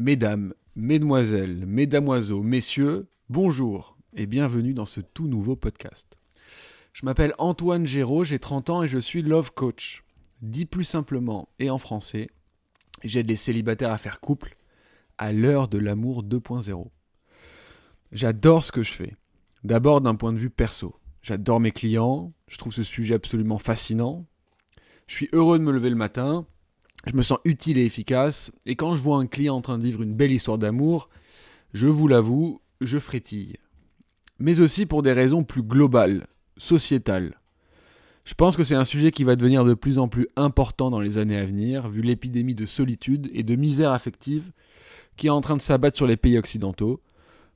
Mesdames, Mesdemoiselles, Mesdamoiseaux, Messieurs, bonjour et bienvenue dans ce tout nouveau podcast. Je m'appelle Antoine Géraud, j'ai 30 ans et je suis Love Coach. Dit plus simplement et en français, j'aide les célibataires à faire couple à l'heure de l'amour 2.0. J'adore ce que je fais. D'abord d'un point de vue perso. J'adore mes clients, je trouve ce sujet absolument fascinant. Je suis heureux de me lever le matin, je me sens utile et efficace, et quand je vois un client en train de vivre une belle histoire d'amour, je vous l'avoue, je frétille. Mais aussi pour des raisons plus globales, sociétales. Je pense que c'est un sujet qui va devenir de plus en plus important dans les années à venir, vu l'épidémie de solitude et de misère affective qui est en train de s'abattre sur les pays occidentaux,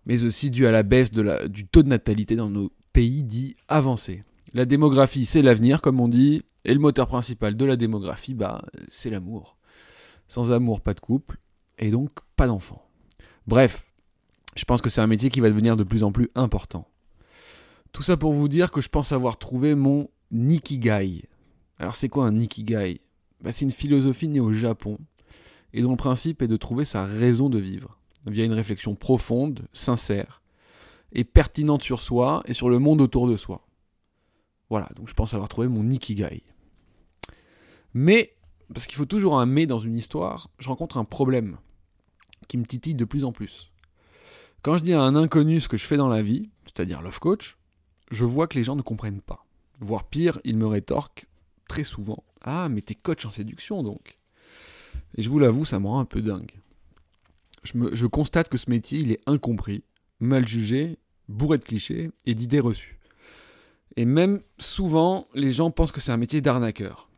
mais aussi dû à la baisse du taux de natalité dans nos pays dits avancés. La démographie, c'est l'avenir, comme on dit, et le moteur principal de la démographie, bah, c'est l'amour. Sans amour, pas de couple, et donc pas d'enfant. Bref, je pense que c'est un métier qui va devenir de plus en plus important. Tout ça pour vous dire que je pense avoir trouvé mon Nikigai. Alors c'est quoi un Nikigai? Bah, C'est une philosophie née au Japon, et dont le principe est de trouver sa raison de vivre, via une réflexion profonde, sincère, et pertinente sur soi et sur le monde autour de soi. Voilà, donc je pense avoir trouvé mon Ikigai. Mais, parce qu'il faut toujours un mais dans une histoire, je rencontre un problème qui me titille de plus en plus. Quand je dis à un inconnu ce que je fais dans la vie, c'est-à-dire love coach, je vois que les gens ne comprennent pas. Voire pire, ils me rétorquent très souvent Ah, mais t'es coach en séduction donc. Et je vous l'avoue, ça me rend un peu dingue. Je, je constate que ce métier, il est incompris, mal jugé bourré de clichés et d'idées reçues. Et même souvent, les gens pensent que c'est un métier d'arnaqueur.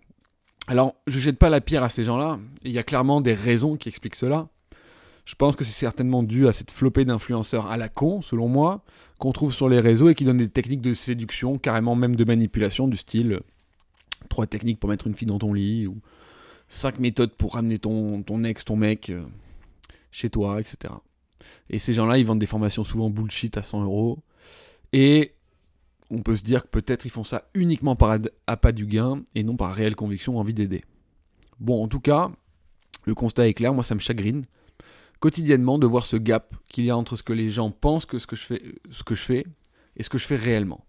Alors, je jette pas la pierre à ces gens-là, il y a clairement des raisons qui expliquent cela. Je pense que c'est certainement dû à cette flopée d'influenceurs à la con, selon moi, qu'on trouve sur les réseaux et qui donnent des techniques de séduction, carrément même de manipulation, du style euh, trois techniques pour mettre une fille dans ton lit, ou cinq méthodes pour ramener ton, ton ex, ton mec euh, chez toi, etc. Et ces gens-là, ils vendent des formations souvent bullshit à 100 euros. Et on peut se dire que peut-être ils font ça uniquement par appât du gain et non par réelle conviction ou envie d'aider. Bon, en tout cas, le constat est clair, moi ça me chagrine quotidiennement de voir ce gap qu'il y a entre ce que les gens pensent que ce que je fais, ce que je fais et ce que je fais réellement.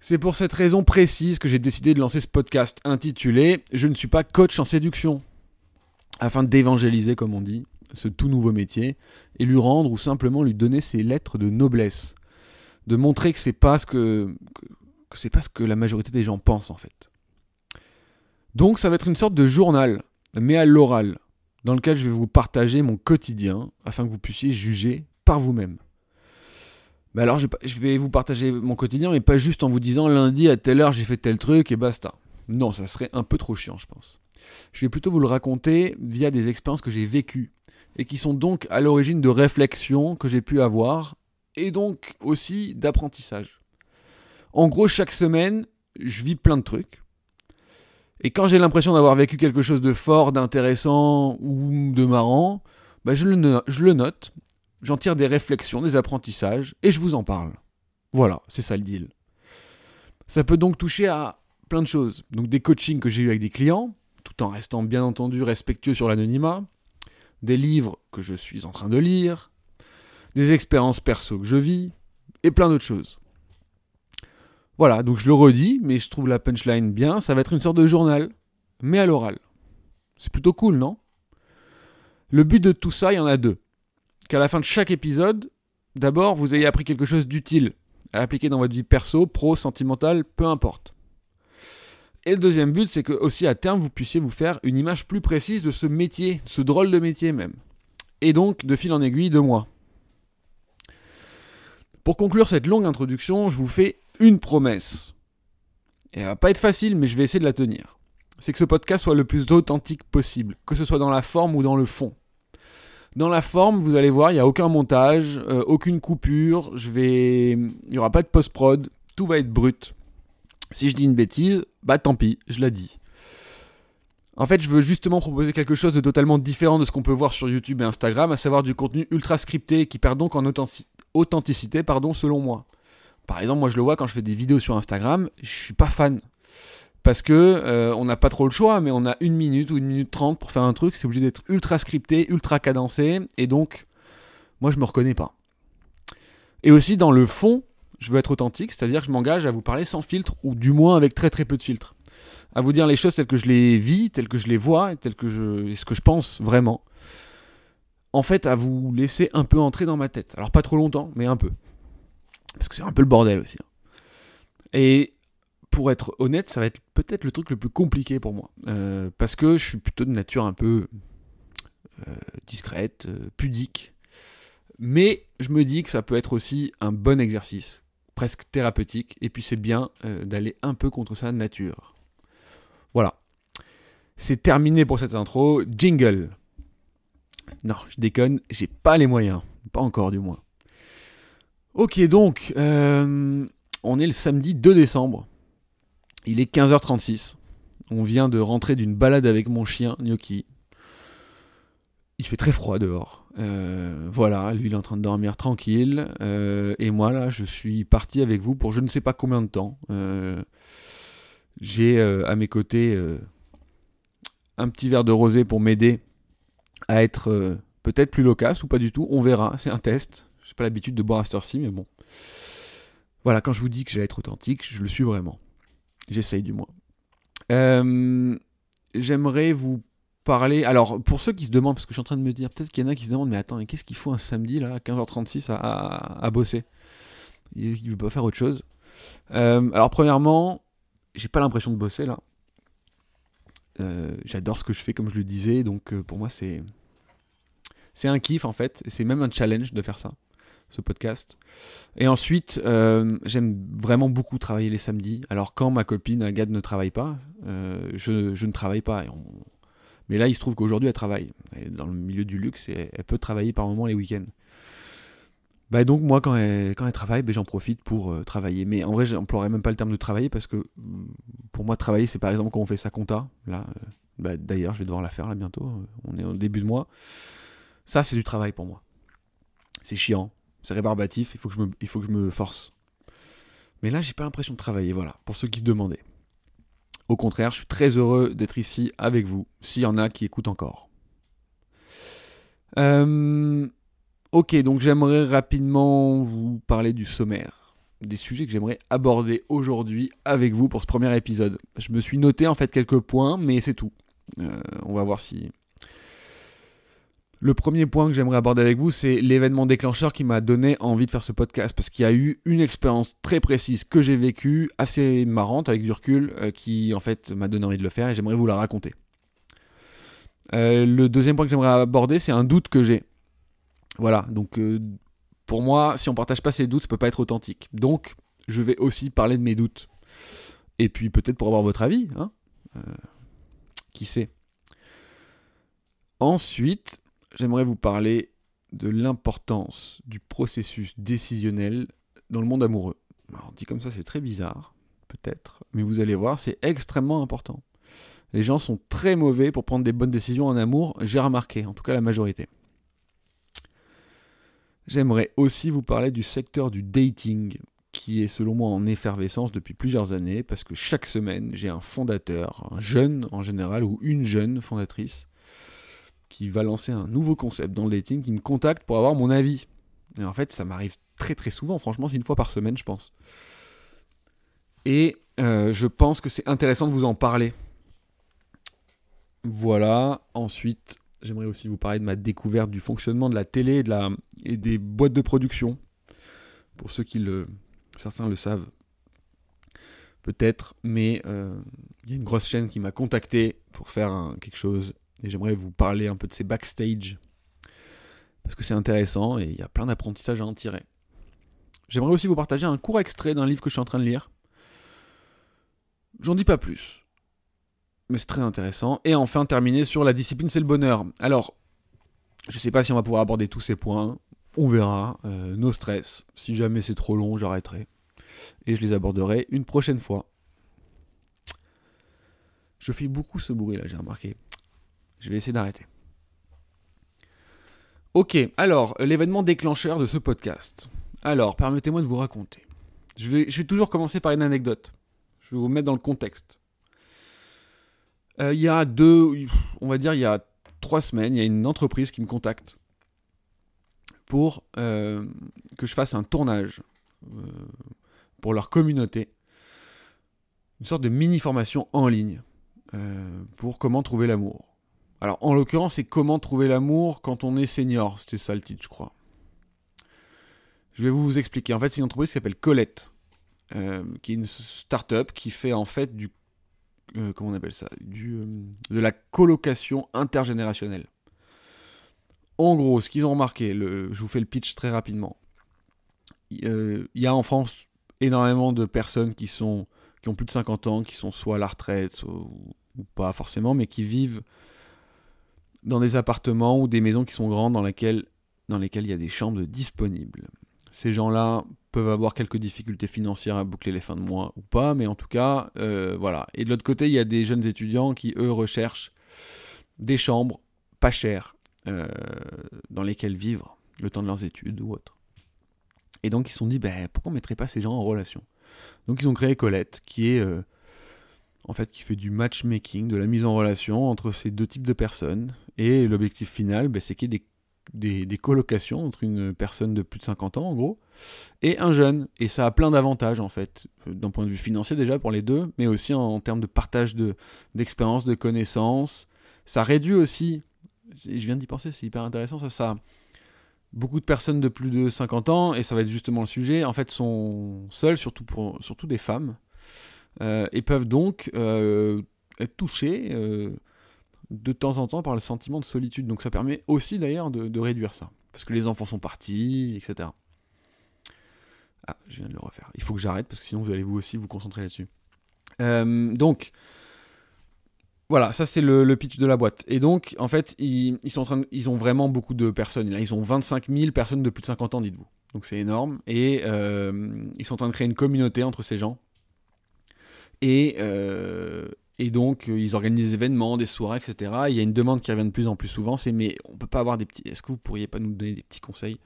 C'est pour cette raison précise que j'ai décidé de lancer ce podcast intitulé Je ne suis pas coach en séduction, afin d'évangéliser comme on dit, ce tout nouveau métier, et lui rendre ou simplement lui donner ses lettres de noblesse. De montrer que c'est pas ce que, que c'est pas ce que la majorité des gens pensent en fait. Donc ça va être une sorte de journal, mais à l'oral, dans lequel je vais vous partager mon quotidien afin que vous puissiez juger par vous-même. Mais alors je vais vous partager mon quotidien, mais pas juste en vous disant lundi à telle heure j'ai fait tel truc et basta. Non, ça serait un peu trop chiant, je pense. Je vais plutôt vous le raconter via des expériences que j'ai vécues et qui sont donc à l'origine de réflexions que j'ai pu avoir et donc aussi d'apprentissage. En gros, chaque semaine, je vis plein de trucs. Et quand j'ai l'impression d'avoir vécu quelque chose de fort, d'intéressant ou de marrant, bah je, le je le note, j'en tire des réflexions, des apprentissages, et je vous en parle. Voilà, c'est ça le deal. Ça peut donc toucher à plein de choses. Donc des coachings que j'ai eu avec des clients, tout en restant bien entendu respectueux sur l'anonymat, des livres que je suis en train de lire, des expériences perso que je vis, et plein d'autres choses. Voilà, donc je le redis, mais je trouve la punchline bien, ça va être une sorte de journal, mais à l'oral. C'est plutôt cool, non? Le but de tout ça, il y en a deux. Qu'à la fin de chaque épisode, d'abord, vous ayez appris quelque chose d'utile à appliquer dans votre vie perso, pro, sentimentale, peu importe. Et le deuxième but, c'est que aussi à terme, vous puissiez vous faire une image plus précise de ce métier, ce drôle de métier même. Et donc, de fil en aiguille, de moi. Pour conclure cette longue introduction, je vous fais une promesse. Et elle va pas être facile, mais je vais essayer de la tenir. C'est que ce podcast soit le plus authentique possible, que ce soit dans la forme ou dans le fond. Dans la forme, vous allez voir, il n'y a aucun montage, euh, aucune coupure, je vais... il n'y aura pas de post-prod, tout va être brut. Si je dis une bêtise, bah tant pis, je l'ai dit. En fait, je veux justement proposer quelque chose de totalement différent de ce qu'on peut voir sur YouTube et Instagram, à savoir du contenu ultra scripté qui perd donc en authenticité, pardon, selon moi. Par exemple, moi je le vois quand je fais des vidéos sur Instagram, je suis pas fan. Parce que euh, on n'a pas trop le choix, mais on a une minute ou une minute trente pour faire un truc, c'est obligé d'être ultra scripté, ultra cadencé, et donc, moi je me reconnais pas. Et aussi dans le fond, je veux être authentique, c'est-à-dire que je m'engage à vous parler sans filtre, ou du moins avec très très peu de filtre. À vous dire les choses telles que je les vis, telles que je les vois, et telles que je, et ce que je pense vraiment. En fait, à vous laisser un peu entrer dans ma tête. Alors pas trop longtemps, mais un peu. Parce que c'est un peu le bordel aussi. hein. Et pour être honnête, ça va être peut-être le truc le plus compliqué pour moi. Euh, parce que je suis plutôt de nature un peu euh, discrète, euh, pudique. Mais je me dis que ça peut être aussi un bon exercice, presque thérapeutique. Et puis c'est bien d'aller un peu contre sa nature. Voilà. C'est terminé pour cette intro. Jingle. Non, je déconne, j'ai pas les moyens. Pas encore du moins. Ok, donc, euh, on est le samedi 2 décembre. Il est 15h36. On vient de rentrer d'une balade avec mon chien, Gnocchi. Il fait très froid dehors. Euh, voilà, lui il est en train de dormir tranquille. Euh, et moi là, je suis parti avec vous pour je ne sais pas combien de temps. J'ai à mes côtés un petit verre de rosé pour m'aider à être euh, peut-être plus loquace ou pas du tout. On verra, c'est un test. J'ai pas l'habitude de boire à cette heure-ci, mais bon. Voilà, quand je vous dis que j'allais être authentique, je le suis vraiment. J'essaye du moins. Euh, J'aimerais vous parler. Alors, pour ceux qui se demandent, parce que je suis en train de me dire, peut-être qu'il y en a qui se demandent, mais attends, qu'est-ce qu'il faut un samedi là, à 15h36 à, à- à bosser? Il ne veut pas faire autre chose. Euh, alors, premièrement, j'ai pas l'impression de bosser là. Euh, J'adore ce que je fais, comme je le disais, donc euh, pour moi, c'est. C'est un kiff en fait, c'est même un challenge de faire ça, ce podcast. Et ensuite, euh, j'aime vraiment beaucoup travailler les samedis. Alors quand ma copine Agathe ne travaille pas, je, je ne travaille pas. Mais là, il se trouve qu'aujourd'hui, elle travaille. Elle est dans le milieu du luxe elle peut travailler par moments les week-ends. Bah donc moi, quand elle, travaille, bah, j'en profite pour euh, travailler. Mais en vrai, j'emploierais même pas le terme de travailler parce que mm, pour moi, travailler, c'est par exemple quand on fait sa compta. Là, euh, bah, d'ailleurs, je vais devoir la faire là bientôt. Euh, On est au début de mois. Ça, c'est du travail pour moi. C'est chiant, c'est rébarbatif, il faut que je me, il faut que je me force. Mais là, j'ai pas l'impression de travailler, voilà, pour ceux qui se demandaient. Au contraire, je suis très heureux d'être ici avec vous, s'il y en a qui écoutent encore. Euh, ok, donc j'aimerais rapidement vous parler du sommaire, des sujets que j'aimerais aborder aujourd'hui avec vous pour ce premier épisode. Je me suis noté en fait quelques points, mais c'est tout. Euh, on va voir si, le premier point que j'aimerais aborder avec vous, c'est l'événement déclencheur qui m'a donné envie de faire ce podcast, parce qu'il y a eu une expérience très précise que j'ai vécue, assez marrante avec du recul, euh, qui en fait m'a donné envie de le faire et j'aimerais vous la raconter. Euh, le deuxième point que j'aimerais aborder, c'est un doute que j'ai. Voilà, donc euh, pour moi, si on partage pas ces doutes, ça peut pas être authentique. Donc, je vais aussi parler de mes doutes. Et puis peut-être pour avoir votre avis, hein Euh, qui sait. Ensuite, j'aimerais vous parler de l'importance du processus décisionnel dans le monde amoureux. Alors, dit comme ça, c'est très bizarre, peut-être, mais vous allez voir, c'est extrêmement important. Les gens sont très mauvais pour prendre des bonnes décisions en amour, j'ai remarqué, en tout cas la majorité. J'aimerais aussi vous parler du secteur du dating, qui est selon moi en effervescence depuis plusieurs années, parce que chaque semaine, j'ai un fondateur, un jeune en général, ou une jeune fondatrice, qui va lancer un nouveau concept dans le dating, qui me contacte pour avoir mon avis. Et en fait, ça m'arrive très très souvent, franchement, c'est une fois par semaine, je pense. Et euh, je pense que c'est intéressant de vous en parler. Voilà, ensuite, j'aimerais aussi vous parler de ma découverte du fonctionnement de la télé et, des boîtes de production. Pour ceux qui le... Certains le savent. Peut-être, mais euh, il y a une grosse chaîne qui m'a contacté pour faire quelque chose et j'aimerais vous parler un peu de ces backstage. Parce que c'est intéressant et il y a plein d'apprentissages à en tirer. J'aimerais aussi vous partager un court extrait d'un livre que je suis en train de lire. J'en dis pas plus. Mais c'est très intéressant. Et enfin, terminer sur la discipline, c'est le bonheur. Alors, je sais pas si on va pouvoir aborder tous ces points. On verra. Euh, no stress. Si jamais c'est trop long, j'arrêterai. Et je les aborderai une prochaine fois. Je fais beaucoup ce bruit là, j'ai remarqué. Je vais essayer d'arrêter. Ok, alors, l'événement déclencheur de ce podcast. Alors, permettez-moi de vous raconter. Je vais toujours commencer par une anecdote. Je vais vous mettre dans le contexte. Euh, il y a deux, on va dire, il y a trois semaines, il y a une entreprise qui me contacte pour euh, que je fasse un tournage euh, pour leur communauté, une sorte de mini formation en ligne pour comment trouver l'amour. Alors en l'occurrence, c'est comment trouver l'amour quand on est senior, c'était ça le titre, je crois. Je vais vous expliquer. En fait, c'est une entreprise qui s'appelle Colette, qui est une start-up qui fait en fait du euh, comment on appelle ça du, euh, De la colocation intergénérationnelle. En gros, ce qu'ils ont remarqué, je vous fais le pitch très rapidement. Euh, il y a en France énormément de personnes qui, sont, qui ont plus de 50 ans, qui sont soit à la retraite ou, pas forcément, mais qui vivent dans des appartements ou des maisons qui sont grandes dans, lesquelles, dans lesquelles il y a des chambres disponibles. Ces gens-là peuvent avoir quelques difficultés financières à boucler les fins de mois ou pas, mais en tout cas, euh, voilà. Et de l'autre côté, il y a des jeunes étudiants qui, eux, recherchent des chambres pas chères euh, dans lesquelles vivre le temps de leurs études ou autre. Et donc, ils se sont dit, ben, pourquoi on ne mettrait pas ces gens en relation? Donc, ils ont créé Colette, qui est. Euh, en fait, qui fait du matchmaking, de la mise en relation entre ces deux types de personnes. Et l'objectif final, ben, c'est qu'il y ait des des, colocations entre une personne de plus de 50 ans, en gros, et un jeune. Et ça a plein d'avantages, en fait, d'un point de vue financier déjà pour les deux, mais aussi en, termes de partage d'expérience, de, connaissances. Ça réduit aussi, je viens d'y penser, c'est hyper intéressant, ça, ça. Beaucoup de personnes de plus de 50 ans, et ça va être justement le sujet, en fait, sont seules, surtout, pour, surtout des femmes, euh, et peuvent donc euh, être touchées. Euh, de temps en temps par le sentiment de solitude. Donc ça permet aussi d'ailleurs de, réduire ça. Parce que les enfants sont partis, etc. Ah, je viens de le refaire. Il faut que j'arrête parce que sinon vous allez vous aussi vous concentrer là-dessus. Euh, donc, voilà, ça c'est le, pitch de la boîte. Et donc, en fait, ils, sont en train ils ont vraiment beaucoup de personnes. Là, ils ont 25 000 personnes de plus de 50 ans, dites-vous. Donc c'est énorme. Et euh, ils sont en train de créer une communauté entre ces gens. Et, euh, et donc, euh, ils organisent des événements, des soirées, etc. il y a une demande qui revient de plus en plus souvent, c'est mais on peut pas avoir des petits. Est-ce que vous pourriez pas nous donner des petits conseils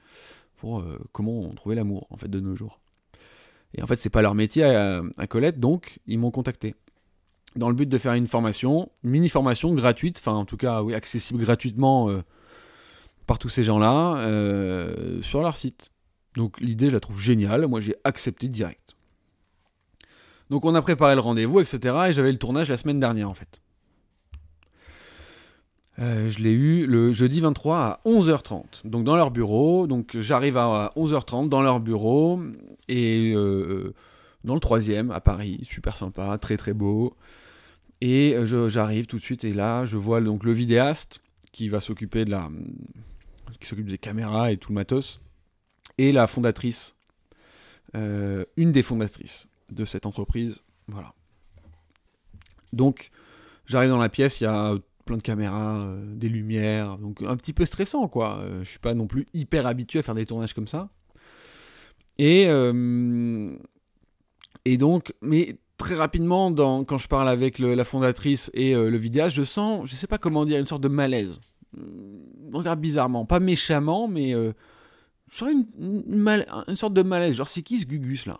pour euh, comment trouver l'amour en fait de nos jours? Et en fait, c'est pas leur métier à, Colette, donc ils m'ont contacté dans le but de faire une formation, une mini formation gratuite, enfin en tout cas oui accessible gratuitement euh, par tous ces gens-là sur leur site. Donc l'idée, je la trouve géniale. Moi, j'ai accepté direct. Donc on a préparé le rendez-vous, etc. Et j'avais le tournage la semaine dernière en fait. Euh, je l'ai eu le jeudi 23 à 11h30. Donc dans leur bureau. Donc j'arrive à 11h30 dans leur bureau. Et euh, dans le troisième à Paris. Super sympa, très très beau. Et euh, j'arrive tout de suite et là je vois donc le vidéaste qui va s'occuper de la. qui s'occupe des caméras et tout le matos. Et la fondatrice. une des fondatrices de cette entreprise. Voilà. Donc, j'arrive dans la pièce, il y a plein de caméras, euh, des lumières, donc un petit peu stressant, quoi. Euh, je suis pas non plus hyper habitué à faire des tournages comme ça. Et, euh, et donc, mais très rapidement, quand je parle avec la fondatrice et le vidéaste, je sens, je sais pas comment dire, une sorte de malaise. On regarde bizarrement, pas méchamment, mais je sens une, une, une, sorte de malaise. Genre, c'est qui ce Gugus là?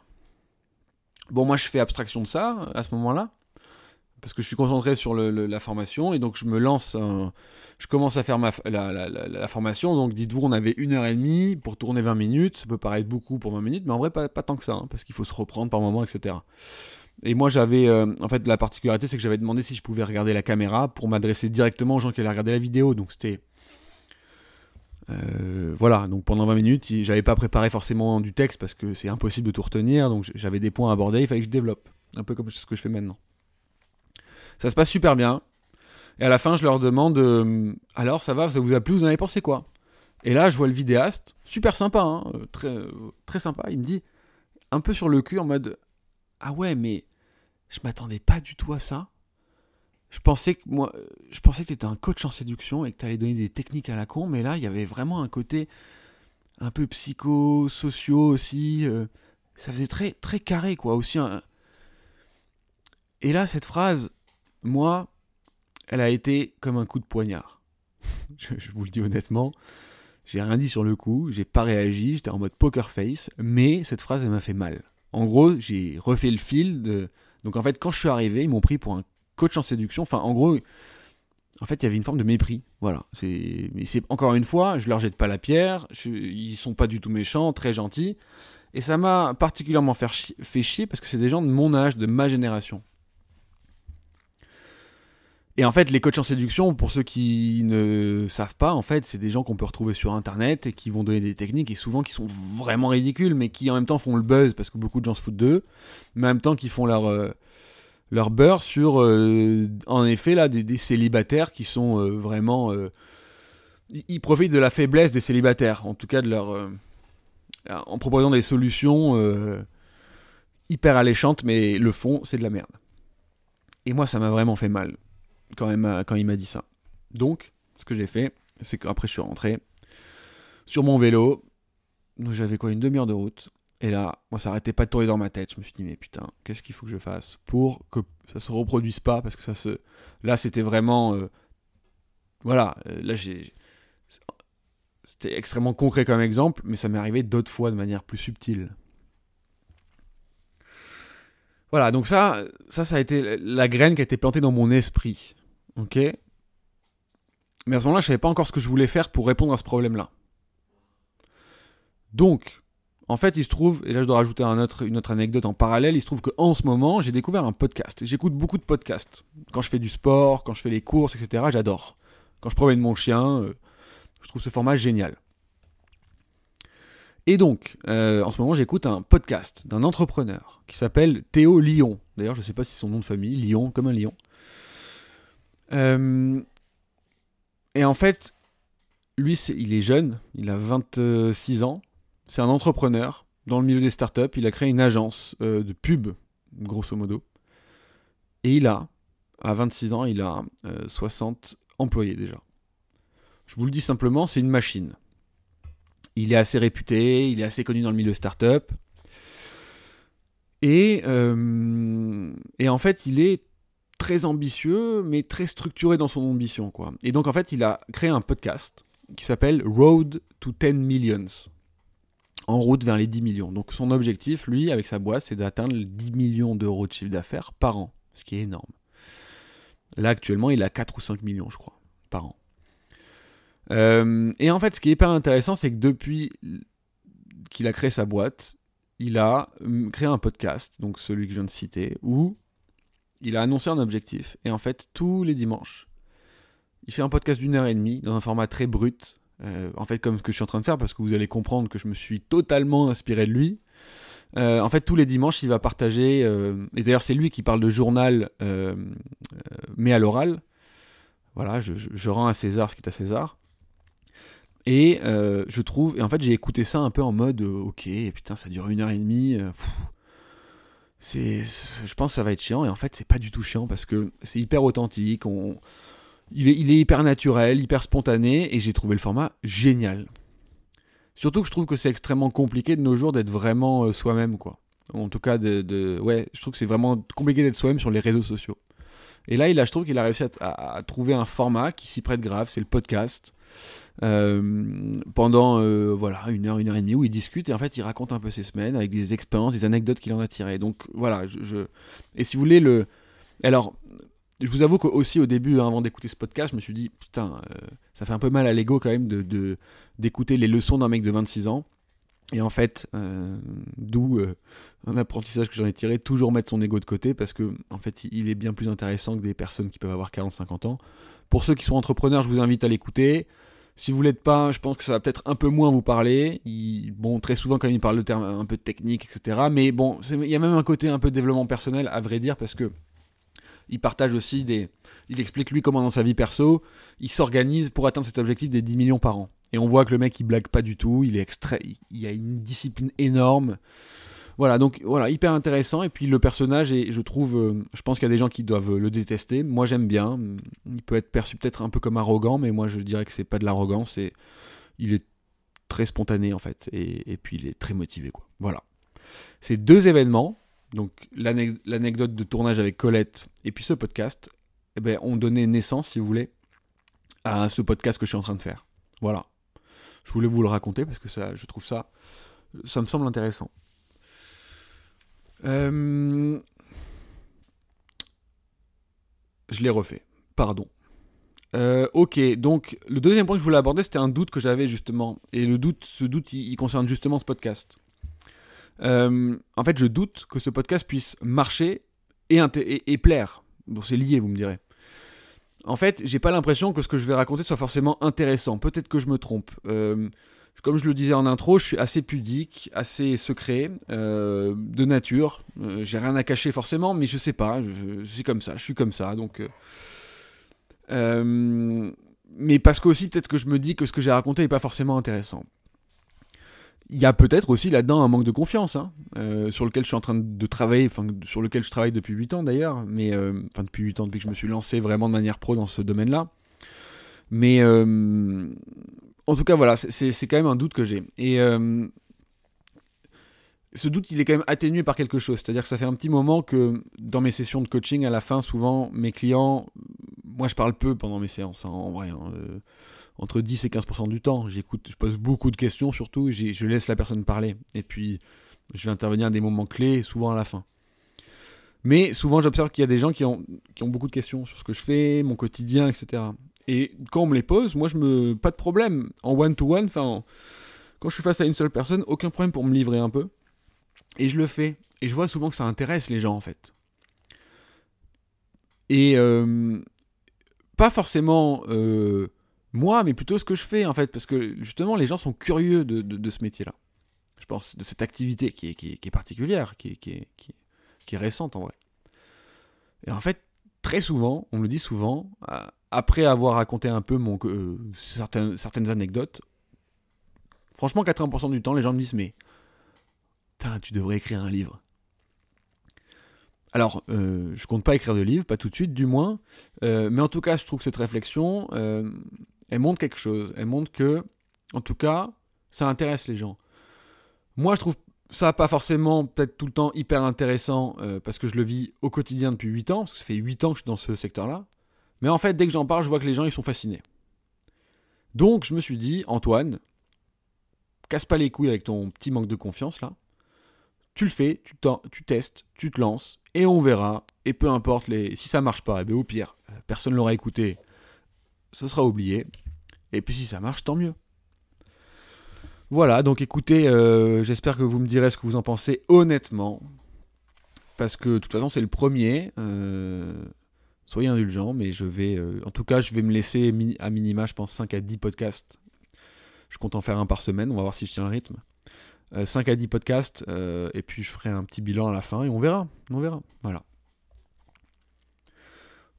Bon, moi, je fais abstraction de ça à ce moment-là, parce que je suis concentré sur la formation, et donc je me lance, je commence à faire ma, la, formation, donc dites-vous, on avait une heure et demie pour tourner 20 minutes, ça peut paraître beaucoup pour 20 minutes, mais en vrai, pas, tant que ça, hein, parce qu'il faut se reprendre par moment, etc. Et moi, j'avais, euh, en fait, la particularité, c'est que j'avais demandé si je pouvais regarder la caméra pour m'adresser directement aux gens qui allaient regarder la vidéo, donc c'était euh, voilà, donc pendant 20 minutes, j'avais pas préparé forcément du texte parce que c'est impossible de tout retenir, donc j'avais des points à aborder, il fallait que je développe, un peu comme ce que je fais maintenant. Ça se passe super bien, et à la fin, je leur demande euh, Alors, ça va, ça vous a plu, vous en avez pensé quoi? Et là, je vois le vidéaste, super sympa, hein, euh, très, très sympa, il me dit, un peu sur le cul, en mode Ah ouais, mais je m'attendais pas du tout à ça je pensais que moi, je pensais que tu étais un coach en séduction et que tu allais donner des techniques à la con, mais là, il y avait vraiment un côté un peu psycho-sociaux aussi. Euh, ça faisait très, très carré, quoi. Aussi, Et là, cette phrase, moi, elle a été comme un coup de poignard. je, vous le dis honnêtement. J'ai rien dit sur le coup, j'ai pas réagi, j'étais en mode poker face, mais cette phrase, elle m'a fait mal. En gros, j'ai refait le fil. Donc en fait, quand je suis arrivé, ils m'ont pris pour un coach en séduction. Enfin, en gros, en fait, il y avait une forme de mépris. Voilà. C'est, mais c'est encore une fois, je leur jette pas la pierre. Je, ils sont pas du tout méchants, très gentils. Et ça m'a particulièrement fait chier, fait chier parce que c'est des gens de mon âge, de ma génération. Et en fait, les coachs en séduction, pour ceux qui ne savent pas, en fait, c'est des gens qu'on peut retrouver sur Internet et qui vont donner des techniques et souvent qui sont vraiment ridicules, mais qui en même temps font le buzz parce que beaucoup de gens se foutent d'eux, mais en même temps qui font leur, euh, leur beurre sur, euh, en effet, là, des, célibataires qui sont euh, vraiment... ils profitent de la faiblesse des célibataires, en tout cas de leur... en proposant des solutions hyper alléchantes, mais le fond, c'est de la merde. Et moi, ça m'a vraiment fait mal quand, même, quand il m'a dit ça. Donc, ce que j'ai fait, c'est qu'après je suis rentré sur mon vélo. J'avais quoi, une demi-heure de route. Et là, moi, ça arrêtait pas de tourner dans ma tête. Je me suis dit, mais putain, qu'est-ce qu'il faut que je fasse pour que ça se reproduise pas? Parce que ça se. Là, c'était vraiment. Euh, voilà, euh, là, j'ai. C'était extrêmement concret comme exemple, mais ça m'est arrivé d'autres fois de manière plus subtile. Voilà, donc ça, ça, ça a été la graine qui a été plantée dans mon esprit. Ok? Mais à ce moment-là, je savais pas encore ce que je voulais faire pour répondre à ce problème-là. Donc, en fait, il se trouve, et là je dois rajouter une autre anecdote en parallèle, il se trouve qu'en ce moment, j'ai découvert un podcast. J'écoute beaucoup de podcasts. Quand je fais du sport, quand je fais les courses, etc., j'adore. Quand je promène mon chien, euh, je trouve ce format génial. Et donc, euh, en ce moment, j'écoute un podcast d'un entrepreneur qui s'appelle Théo Lyon. D'ailleurs, je ne sais pas si c'est son nom de famille, Lyon, comme un lion. Euh, et en fait, lui, il est jeune, il a 26 ans. C'est un entrepreneur dans le milieu des startups. Il a créé une agence euh, de pub, grosso modo. Et il a, à 26 ans, il a 60 employés déjà. Je vous le dis simplement, c'est une machine. Il est assez réputé, il est assez connu dans le milieu startup. Et, euh, et en fait, il est très ambitieux, mais très structuré dans son ambition. Et donc, en fait, il a créé un podcast qui s'appelle Road to 10 Millions. En route vers les 10 millions. Donc, son objectif, lui, avec sa boîte, c'est d'atteindre 10 millions d'euros de chiffre d'affaires par an, ce qui est énorme. Là, actuellement, il a 4 ou 5 millions, je crois, par an. Euh, et en fait, ce qui est hyper intéressant, c'est que depuis qu'il a créé sa boîte, il a hum, créé un podcast, donc celui que je viens de citer, où il a annoncé un objectif. Et en fait, tous les dimanches, il fait un podcast d'une heure et demie, dans un format très brut. Euh, en fait, comme ce que je suis en train de faire, parce que vous allez comprendre que je me suis totalement inspiré de lui. Euh, en fait, tous les dimanches, il va partager, et d'ailleurs, c'est lui qui parle de journal, mais à l'oral. Voilà, je, rends à César ce qui est à César. Et euh, je trouve, et en fait j'ai écouté ça un peu en mode, euh, ok, putain ça dure une heure et demie, euh, c'est, je pense que ça va être chiant, et en fait c'est pas du tout chiant parce que c'est hyper authentique, on, il, est, hyper naturel, hyper spontané, et j'ai trouvé le format génial. Surtout que je trouve que c'est extrêmement compliqué de nos jours d'être vraiment soi-même, quoi. En tout cas, de, ouais, je trouve que c'est vraiment compliqué d'être soi-même sur les réseaux sociaux. Et là, il a, je trouve qu'il a réussi à, à trouver un format qui s'y prête grave, c'est le podcast. Euh, pendant euh, voilà une heure, une heure et demie où il discute et en fait il raconte un peu ses semaines avec des expériences, des anecdotes qu'il en a tirées. Donc voilà, je, et si vous voulez le, alors je vous avoue qu'aussi au début, hein, avant d'écouter ce podcast, je me suis dit putain, euh, ça fait un peu mal à l'ego quand même de d'écouter les leçons d'un mec de 26 ans. Et en fait, d'où un apprentissage que j'en ai tiré, toujours mettre son ego de côté parce que en fait, il est bien plus intéressant que des personnes qui peuvent avoir 40-50 ans. Pour ceux qui sont entrepreneurs, je vous invite à l'écouter. Si vous l'êtes pas, je pense que ça va peut-être un peu moins vous parler. bon, très souvent quand il parle de termes un peu techniques, etc. Mais bon, il y a même un côté un peu développement personnel, à vrai dire, parce que il partage aussi des... Il explique lui comment dans sa vie perso, il s'organise pour atteindre cet objectif des 10 millions par an. Et on voit que le mec, il blague pas du tout, il est extrait, il a une discipline énorme. Voilà, donc voilà, hyper intéressant. Et puis le personnage, et je trouve, euh, je pense qu'il y a des gens qui doivent le détester. Moi, j'aime bien. Il peut être perçu peut-être un peu comme arrogant, mais moi, je dirais que c'est pas de l'arrogance. Et il est très spontané en fait, et, puis il est très motivé quoi. Voilà. Ces deux événements, donc l'anecdote de tournage avec Colette et puis ce podcast, eh ben, ont donné naissance, si vous voulez, à ce podcast que je suis en train de faire. Voilà. Je voulais vous le raconter parce que je trouve ça, ça me semble intéressant. Euh, je l'ai refait. Pardon. Euh, ok, donc le deuxième point que je voulais aborder, c'était un doute que j'avais justement. Et le doute, ce doute, il, concerne justement ce podcast. Euh, en fait, je doute que ce podcast puisse marcher et, plaire. Bon, c'est lié, vous me direz. En fait, j'ai pas l'impression que ce que je vais raconter soit forcément intéressant. Peut-être que je me trompe. Euh, comme je le disais en intro, je suis assez pudique, assez secret, de nature. j'ai rien à cacher forcément, mais je sais pas. C'est comme ça. Je suis comme ça, donc. Euh, mais parce que aussi peut-être que je me dis que ce que j'ai raconté n'est pas forcément intéressant. Il y a peut-être aussi là-dedans un manque de confiance, hein, euh, sur lequel je suis en train de travailler, enfin sur lequel je travaille depuis 8 ans d'ailleurs, mais euh, enfin depuis 8 ans, depuis que je me suis lancé vraiment de manière pro dans ce domaine-là. Mais en tout cas, voilà, c'est quand même un doute que j'ai. Et ce doute, il est quand même atténué par quelque chose. C'est-à-dire que ça fait un petit moment que dans mes sessions de coaching, à la fin, souvent, mes clients moi je parle peu pendant mes séances, hein, en vrai. Hein, euh, entre 10 et 15% du temps. J'écoute, je pose beaucoup de questions surtout, je laisse la personne parler. Et puis je vais intervenir à des moments clés, souvent à la fin. Mais souvent j'observe qu'il y a des gens qui ont, qui ont beaucoup de questions sur ce que je fais, mon quotidien, etc. Et quand on me les pose, moi je me. Pas de problème. En one-to-one, enfin. Quand je suis face à une seule personne, aucun problème pour me livrer un peu. Et je le fais. Et je vois souvent que ça intéresse les gens en fait. Et, euh, pas forcément euh, moi, mais plutôt ce que je fais en fait, parce que justement les gens sont curieux de, ce métier-là. Je pense de cette activité qui est, particulière, qui est, récente en vrai. Et en fait, très souvent, on me le dit souvent, euh, après avoir raconté un peu mon, euh, certaines, anecdotes, franchement 80% du temps, les gens me disent mais tu devrais écrire un livre. Alors, euh, je compte pas écrire de livre, pas tout de suite, du moins. Euh, mais en tout cas, je trouve que cette réflexion, elle montre quelque chose. Elle montre que, en tout cas, ça intéresse les gens. Moi, je trouve ça pas forcément peut-être tout le temps hyper intéressant parce que je le vis au quotidien depuis 8 ans, parce que ça fait 8 ans que je suis dans ce secteur-là. Mais en fait, dès que j'en parle, je vois que les gens, ils sont fascinés. Donc, je me suis dit, Antoine, casse pas les couilles avec ton petit manque de confiance là tu le fais, tu, testes, tu te lances, et on verra. Et peu importe si ça marche pas, et eh bien au pire, euh, personne l'aura écouté, ce sera oublié. Et puis si ça marche, tant mieux. Voilà, donc écoutez, euh, j'espère que vous me direz ce que vous en pensez honnêtement. Parce que de toute façon, c'est le premier. Euh, soyez indulgents, mais je vais. en tout cas, je vais me laisser à minima, je pense, 5 à 10 podcasts. Je compte en faire un par semaine, on va voir si je tiens le rythme. 5 euh, à 10 podcasts, euh, et puis je ferai un petit bilan à la fin, et on verra. On verra. Voilà.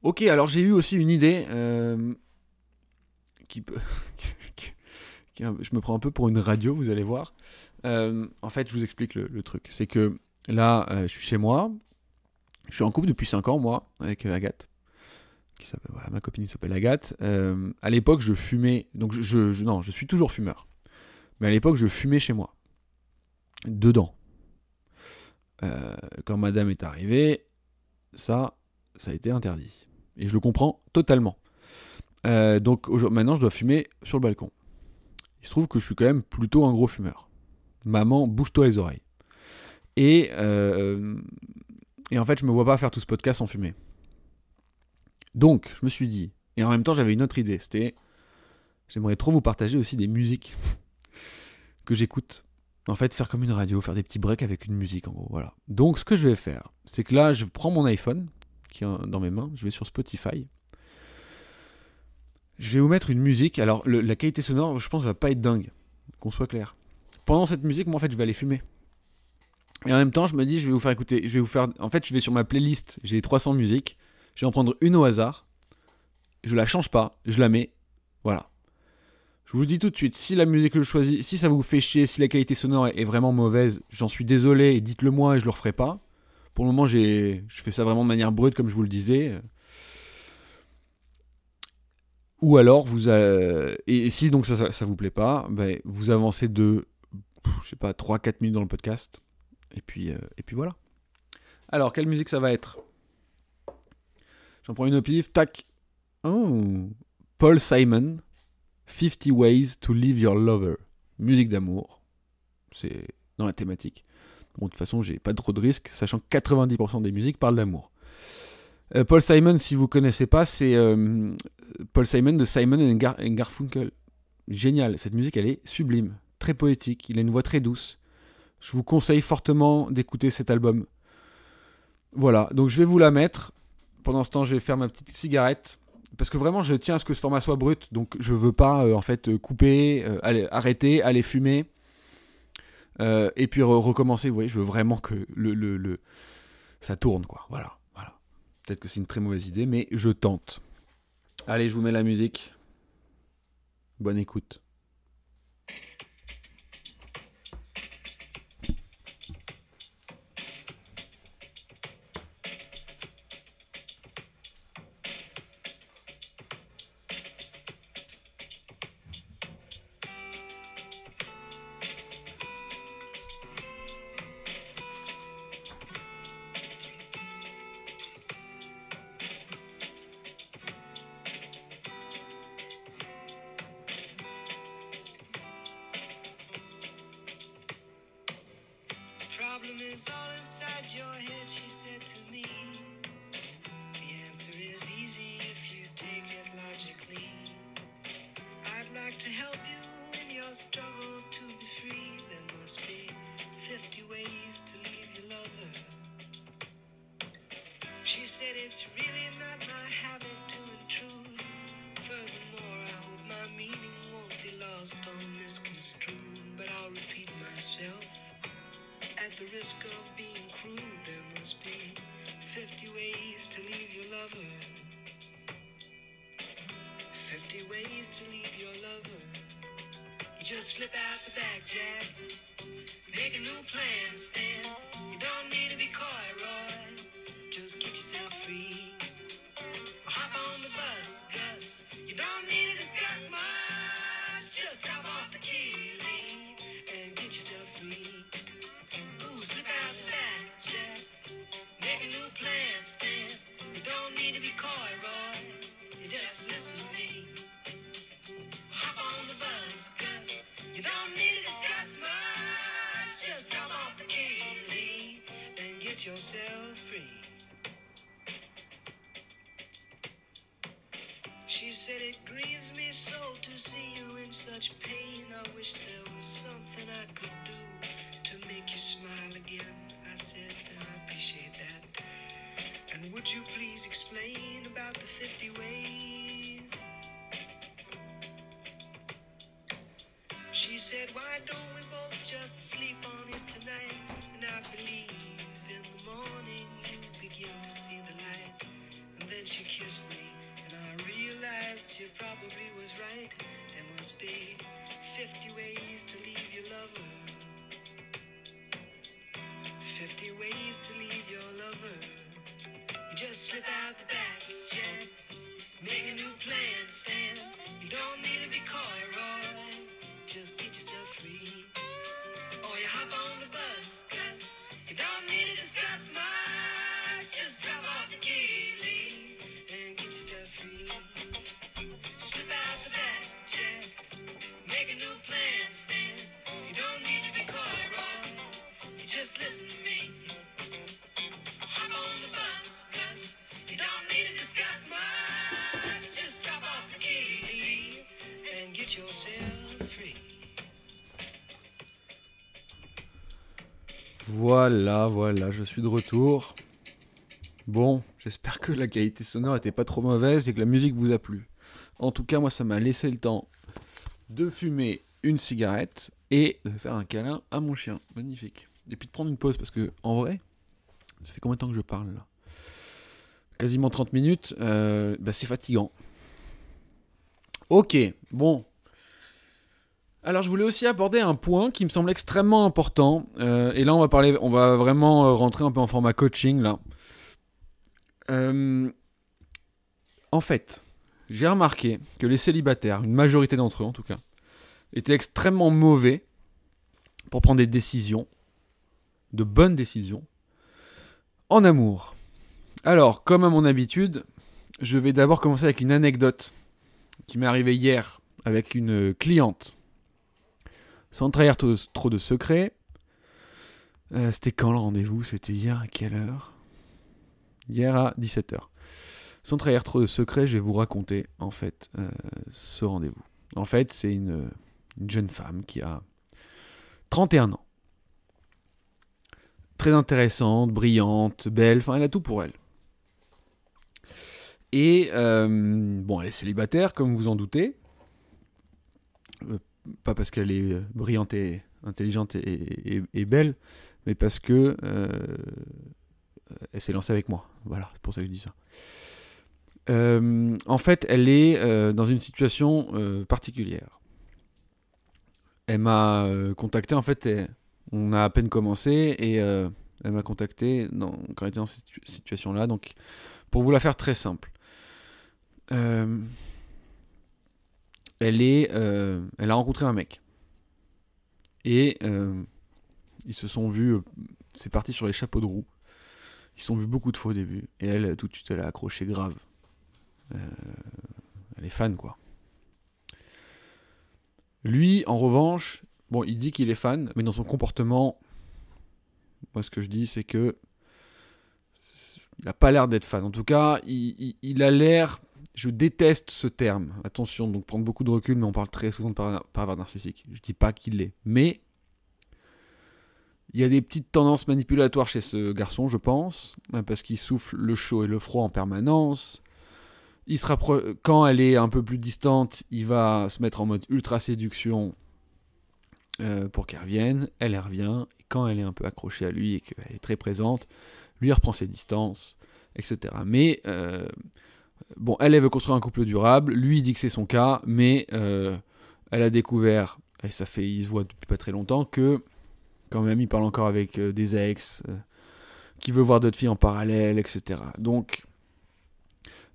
Ok, alors j'ai eu aussi une idée euh, je me prends un peu pour une radio, vous allez voir. en fait, je vous explique le, truc. C'est que là, je suis chez moi. Je suis en couple depuis 5 ans, moi, avec Agathe. Qui voilà, ma copine s'appelle Agathe. à l'époque, je fumais. Donc, non, je suis toujours fumeur. Mais à l'époque, je fumais chez moi dedans. Euh, quand madame est arrivée, ça, ça a été interdit. Et je le comprends totalement. Euh, donc maintenant, je dois fumer sur le balcon. Il se trouve que je suis quand même plutôt un gros fumeur. Maman, bouge-toi les oreilles. Et, euh, et en fait, je me vois pas faire tout ce podcast sans fumer. Donc, je me suis dit, et en même temps, j'avais une autre idée. C'était, j'aimerais trop vous partager aussi des musiques que j'écoute en fait, faire comme une radio, faire des petits breaks avec une musique, en gros. Voilà. Donc, ce que je vais faire, c'est que là, je prends mon iPhone, qui est dans mes mains, je vais sur Spotify. Je vais vous mettre une musique. Alors, la qualité sonore, je pense, va pas être dingue, qu'on soit clair. Pendant cette musique, moi, en fait, je vais aller fumer. Et en même temps, je me dis, je vais vous faire écouter. Je vais vous faire. En fait, je vais sur ma playlist. J'ai 300 musiques. Je vais en prendre une au hasard. Je la change pas. Je la mets. Voilà. Je vous le dis tout de suite, si la musique que je choisis, si ça vous fait chier, si la qualité sonore est vraiment mauvaise, j'en suis désolé, dites-le moi et je le referai pas. Pour le moment, j'ai, je fais ça vraiment de manière brute, comme je vous le disais. Ou alors, vous et si donc ça, ça, vous plaît pas, ben, vous avancez de, je sais pas, 3-4 minutes dans le podcast. Et puis, euh, et puis voilà. Alors, quelle musique ça va être? J'en prends une au pif, tac. Oh, Paul Simon. 50 Ways to Leave Your Lover. Musique d'amour. C'est dans la thématique. Bon, de toute façon, j'ai pas trop de risques, sachant que 90% des musiques parlent d'amour. Euh, Paul Simon, si vous connaissez pas, c'est euh, Paul Simon de Simon and, Gar- and Garfunkel. Génial, cette musique elle est sublime, très poétique, il a une voix très douce. Je vous conseille fortement d'écouter cet album. Voilà, donc je vais vous la mettre. Pendant ce temps, je vais faire ma petite cigarette. Parce que vraiment, je tiens à ce que ce format soit brut. Donc je veux pas euh, en fait couper, arrêter, aller fumer. et puis re- recommencer. Vous voyez, je veux vraiment que ça tourne, quoi. Voilà. Peut-être que c'est une très mauvaise idée, mais je tente. Allez, je vous mets la musique. Bonne écoute. Said it grieves me so to see you in such pain. I wish there was something I could do to make you smile again. I said I appreciate that. And would you please explain about the 50 ways? She said, why don't we both just sleep on it tonight? And I believe was right. There must be 50 ways to leave your lover. 50 ways to leave your lover. You just slip out the back, Jack. Make a new plan, Stan. You don't need Voilà, voilà, je suis de retour. Bon, j'espère que la qualité sonore était pas trop mauvaise et que la musique vous a plu. En tout cas, moi, ça m'a laissé le temps de fumer une cigarette et de faire un câlin à mon chien. Magnifique. Et puis de prendre une pause parce que, en vrai, ça fait combien de temps que je parle là? Quasiment 30 minutes. euh, bah, c'est fatigant. Ok, bon, alors je voulais aussi aborder un point qui me semble extrêmement important. euh, et là on va parler, on va vraiment euh, rentrer un peu en format coaching là. Euh, en fait, j'ai remarqué que les célibataires, une majorité d'entre eux en tout cas, étaient extrêmement mauvais pour prendre des décisions, de bonnes décisions, en amour. Alors, comme à mon habitude, je vais d'abord commencer avec une anecdote qui m'est arrivée hier avec une cliente sans trahir trop, de secrets. Euh, C'était quand le rendez-vous? C'était hier à quelle heure? Hier à 17h. Sans trahir trop de secrets, je vais vous raconter en fait euh, ce rendez-vous. En fait, c'est une, une jeune femme qui a 31 ans. Très intéressante, brillante, belle, enfin elle a tout pour elle. Et euh, bon, elle est célibataire, comme vous en doutez. Euh, pas parce qu'elle est brillante et intelligente et, belle, mais parce que euh, elle s'est lancée avec moi. Voilà, c'est pour ça que je dis ça. Euh, en fait, elle est euh, dans une situation euh, particulière. Elle m'a euh, contacté, en fait, on a à peine commencé, et euh, elle m'a contacté quand elle était dans cette situ- situation-là. Donc, pour vous la faire très simple, euh, euh, elle a rencontré un mec. Et euh, ils se sont vus, euh, c'est parti sur les chapeaux de roue. Ils se sont vus beaucoup de fois au début. Et elle, tout de suite, elle a accroché grave. Elle est fan, quoi. Lui, en revanche, bon, il dit qu'il est fan, mais dans son comportement, moi, ce que je dis, c'est que il n'a pas l'air d'être fan. En tout cas, il a l'air. Je déteste ce terme. Attention, donc prendre beaucoup de recul, mais on parle très souvent de pervers narcissique. Je dis pas qu'il l'est, mais il y a des petites tendances manipulatoires chez ce garçon, je pense, euh, parce qu'il souffle le chaud et le froid en permanence. Il se Quand elle est un peu plus distante, il va se mettre en mode ultra séduction euh, pour qu'elle revienne. Elle, revient. Et quand elle est un peu accrochée à lui et qu'elle est très présente, lui reprend ses distances, etc. Mais euh, bon, elle, elle veut construire un couple durable. Lui, il dit que c'est son cas, mais euh, elle a découvert, et ça fait, ils se voient depuis pas très longtemps, que quand même, il parle encore avec euh, des ex, euh, qui veut voir d'autres filles en parallèle, etc. Donc,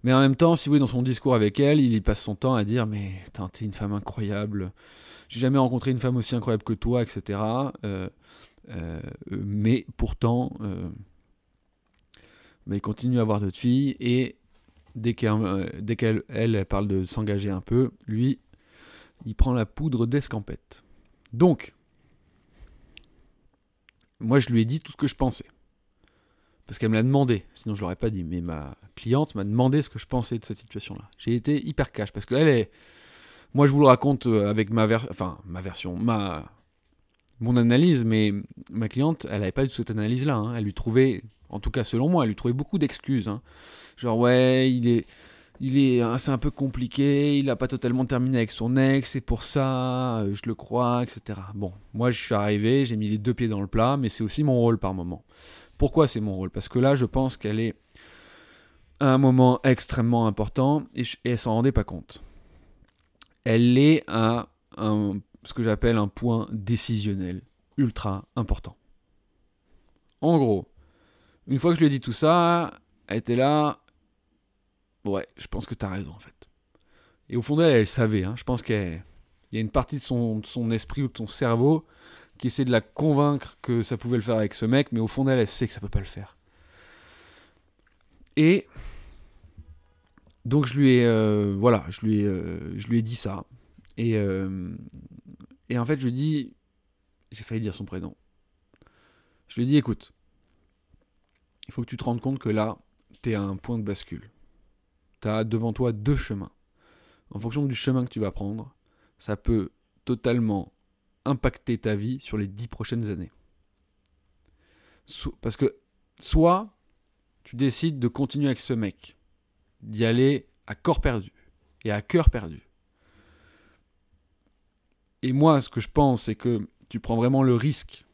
mais en même temps, si vous voulez, dans son discours avec elle, il y passe son temps à dire Mais t'es une femme incroyable, j'ai jamais rencontré une femme aussi incroyable que toi, etc. Euh, mais pourtant, il continue à voir d'autres filles et dès qu'elle, euh, dès qu'elle elle, parle de s'engager un peu, lui, il prend la poudre d'escampette. Donc, moi, je lui ai dit tout ce que je pensais. Parce qu'elle me l'a demandé, sinon je l'aurais pas dit. Mais ma cliente m'a demandé ce que je pensais de cette situation-là. J'ai été hyper cash parce qu'elle est. Moi, je vous le raconte euh, avec ma, ver- enfin, ma version, ma mon analyse, mais ma cliente, elle n'avait pas tout cette analyse-là. hein. Elle lui trouvait, en tout cas selon moi, elle lui trouvait beaucoup d'excuses. hein. Genre, ouais, il est, il est, hein, c'est un peu compliqué, il n'a pas totalement terminé avec son ex, c'est pour ça, euh, je le crois, etc. Bon, moi, je suis arrivé, j'ai mis les deux pieds dans le plat, mais c'est aussi mon rôle par moment. Pourquoi c'est mon rôle? Parce que là, je pense qu'elle est à un moment extrêmement important et, je- et elle s'en rendait pas compte. Elle est à un, ce que j'appelle un point décisionnel ultra important. En gros, une fois que je lui ai dit tout ça, elle était là. Ouais, je pense que t'as raison en fait. Et au fond d'elle, elle savait. hein. Je pense qu'il y a une partie de son, esprit ou de son cerveau qui essaie de la convaincre que ça pouvait le faire avec ce mec, mais au fond d'elle, elle sait que ça peut pas le faire. Et donc je lui ai, euh, voilà, je euh, je lui ai dit ça. Et, euh, et en fait, je lui dit, j'ai failli dire son prénom. Je lui ai dit, écoute, il faut que tu te rendes compte que là, tu es à un point de bascule. Tu as devant toi deux chemins. En fonction du chemin que tu vas prendre, ça peut totalement impacter ta vie sur les dix prochaines années. Parce que soit tu décides de continuer avec ce mec, d'y aller à corps perdu et à cœur perdu. Et moi, ce que je pense, c'est que tu prends vraiment le risque,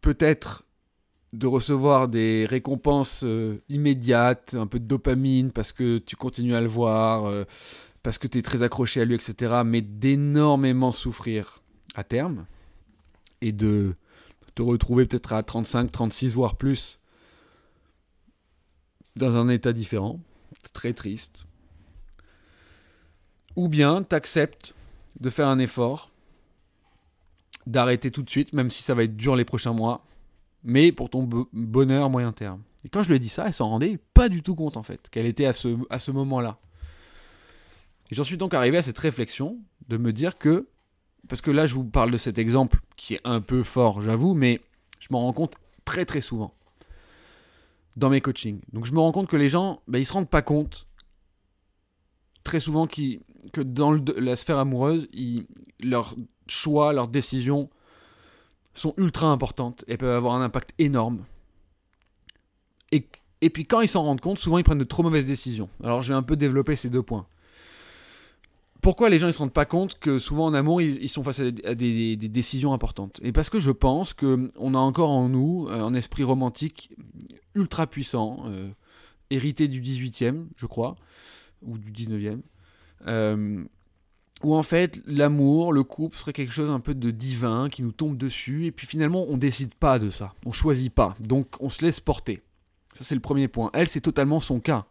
peut-être, de recevoir des récompenses euh, immédiates, un peu de dopamine parce que tu continues à le voir, euh, parce que tu es très accroché à lui, etc. Mais d'énormément souffrir à terme et de te retrouver peut-être à 35, 36, voire plus dans un état différent, très triste. Ou bien t'acceptes de faire un effort, d'arrêter tout de suite, même si ça va être dur les prochains mois, mais pour ton bo- bonheur moyen terme. Et quand je lui ai dit ça, elle s'en rendait pas du tout compte en fait, qu'elle était à ce, à ce moment-là. Et j'en suis donc arrivé à cette réflexion de me dire que, parce que là je vous parle de cet exemple qui est un peu fort, j'avoue, mais je m'en rends compte très très souvent. dans mes coachings. Donc je me rends compte que les gens, bah, ils se rendent pas compte très souvent que dans la sphère amoureuse, ils- leurs choix, leurs décisions sont ultra importantes et peuvent avoir un impact énorme. Et, et puis quand ils s'en rendent compte, souvent ils prennent de trop mauvaises décisions. Alors je vais un peu développer ces deux points. Pourquoi les gens ne se rendent pas compte que souvent en amour ils, sont face à des, décisions importantes? Et parce que je pense qu'on a encore en nous euh, un esprit romantique ultra puissant, euh, hérité du 18e, je crois, ou du 19e, euh, où en fait l'amour, le couple serait quelque chose un peu de divin qui nous tombe dessus, et puis finalement on décide pas de ça, on choisit pas, donc on se laisse porter. Ça c'est le premier point. Elle, c'est totalement son cas.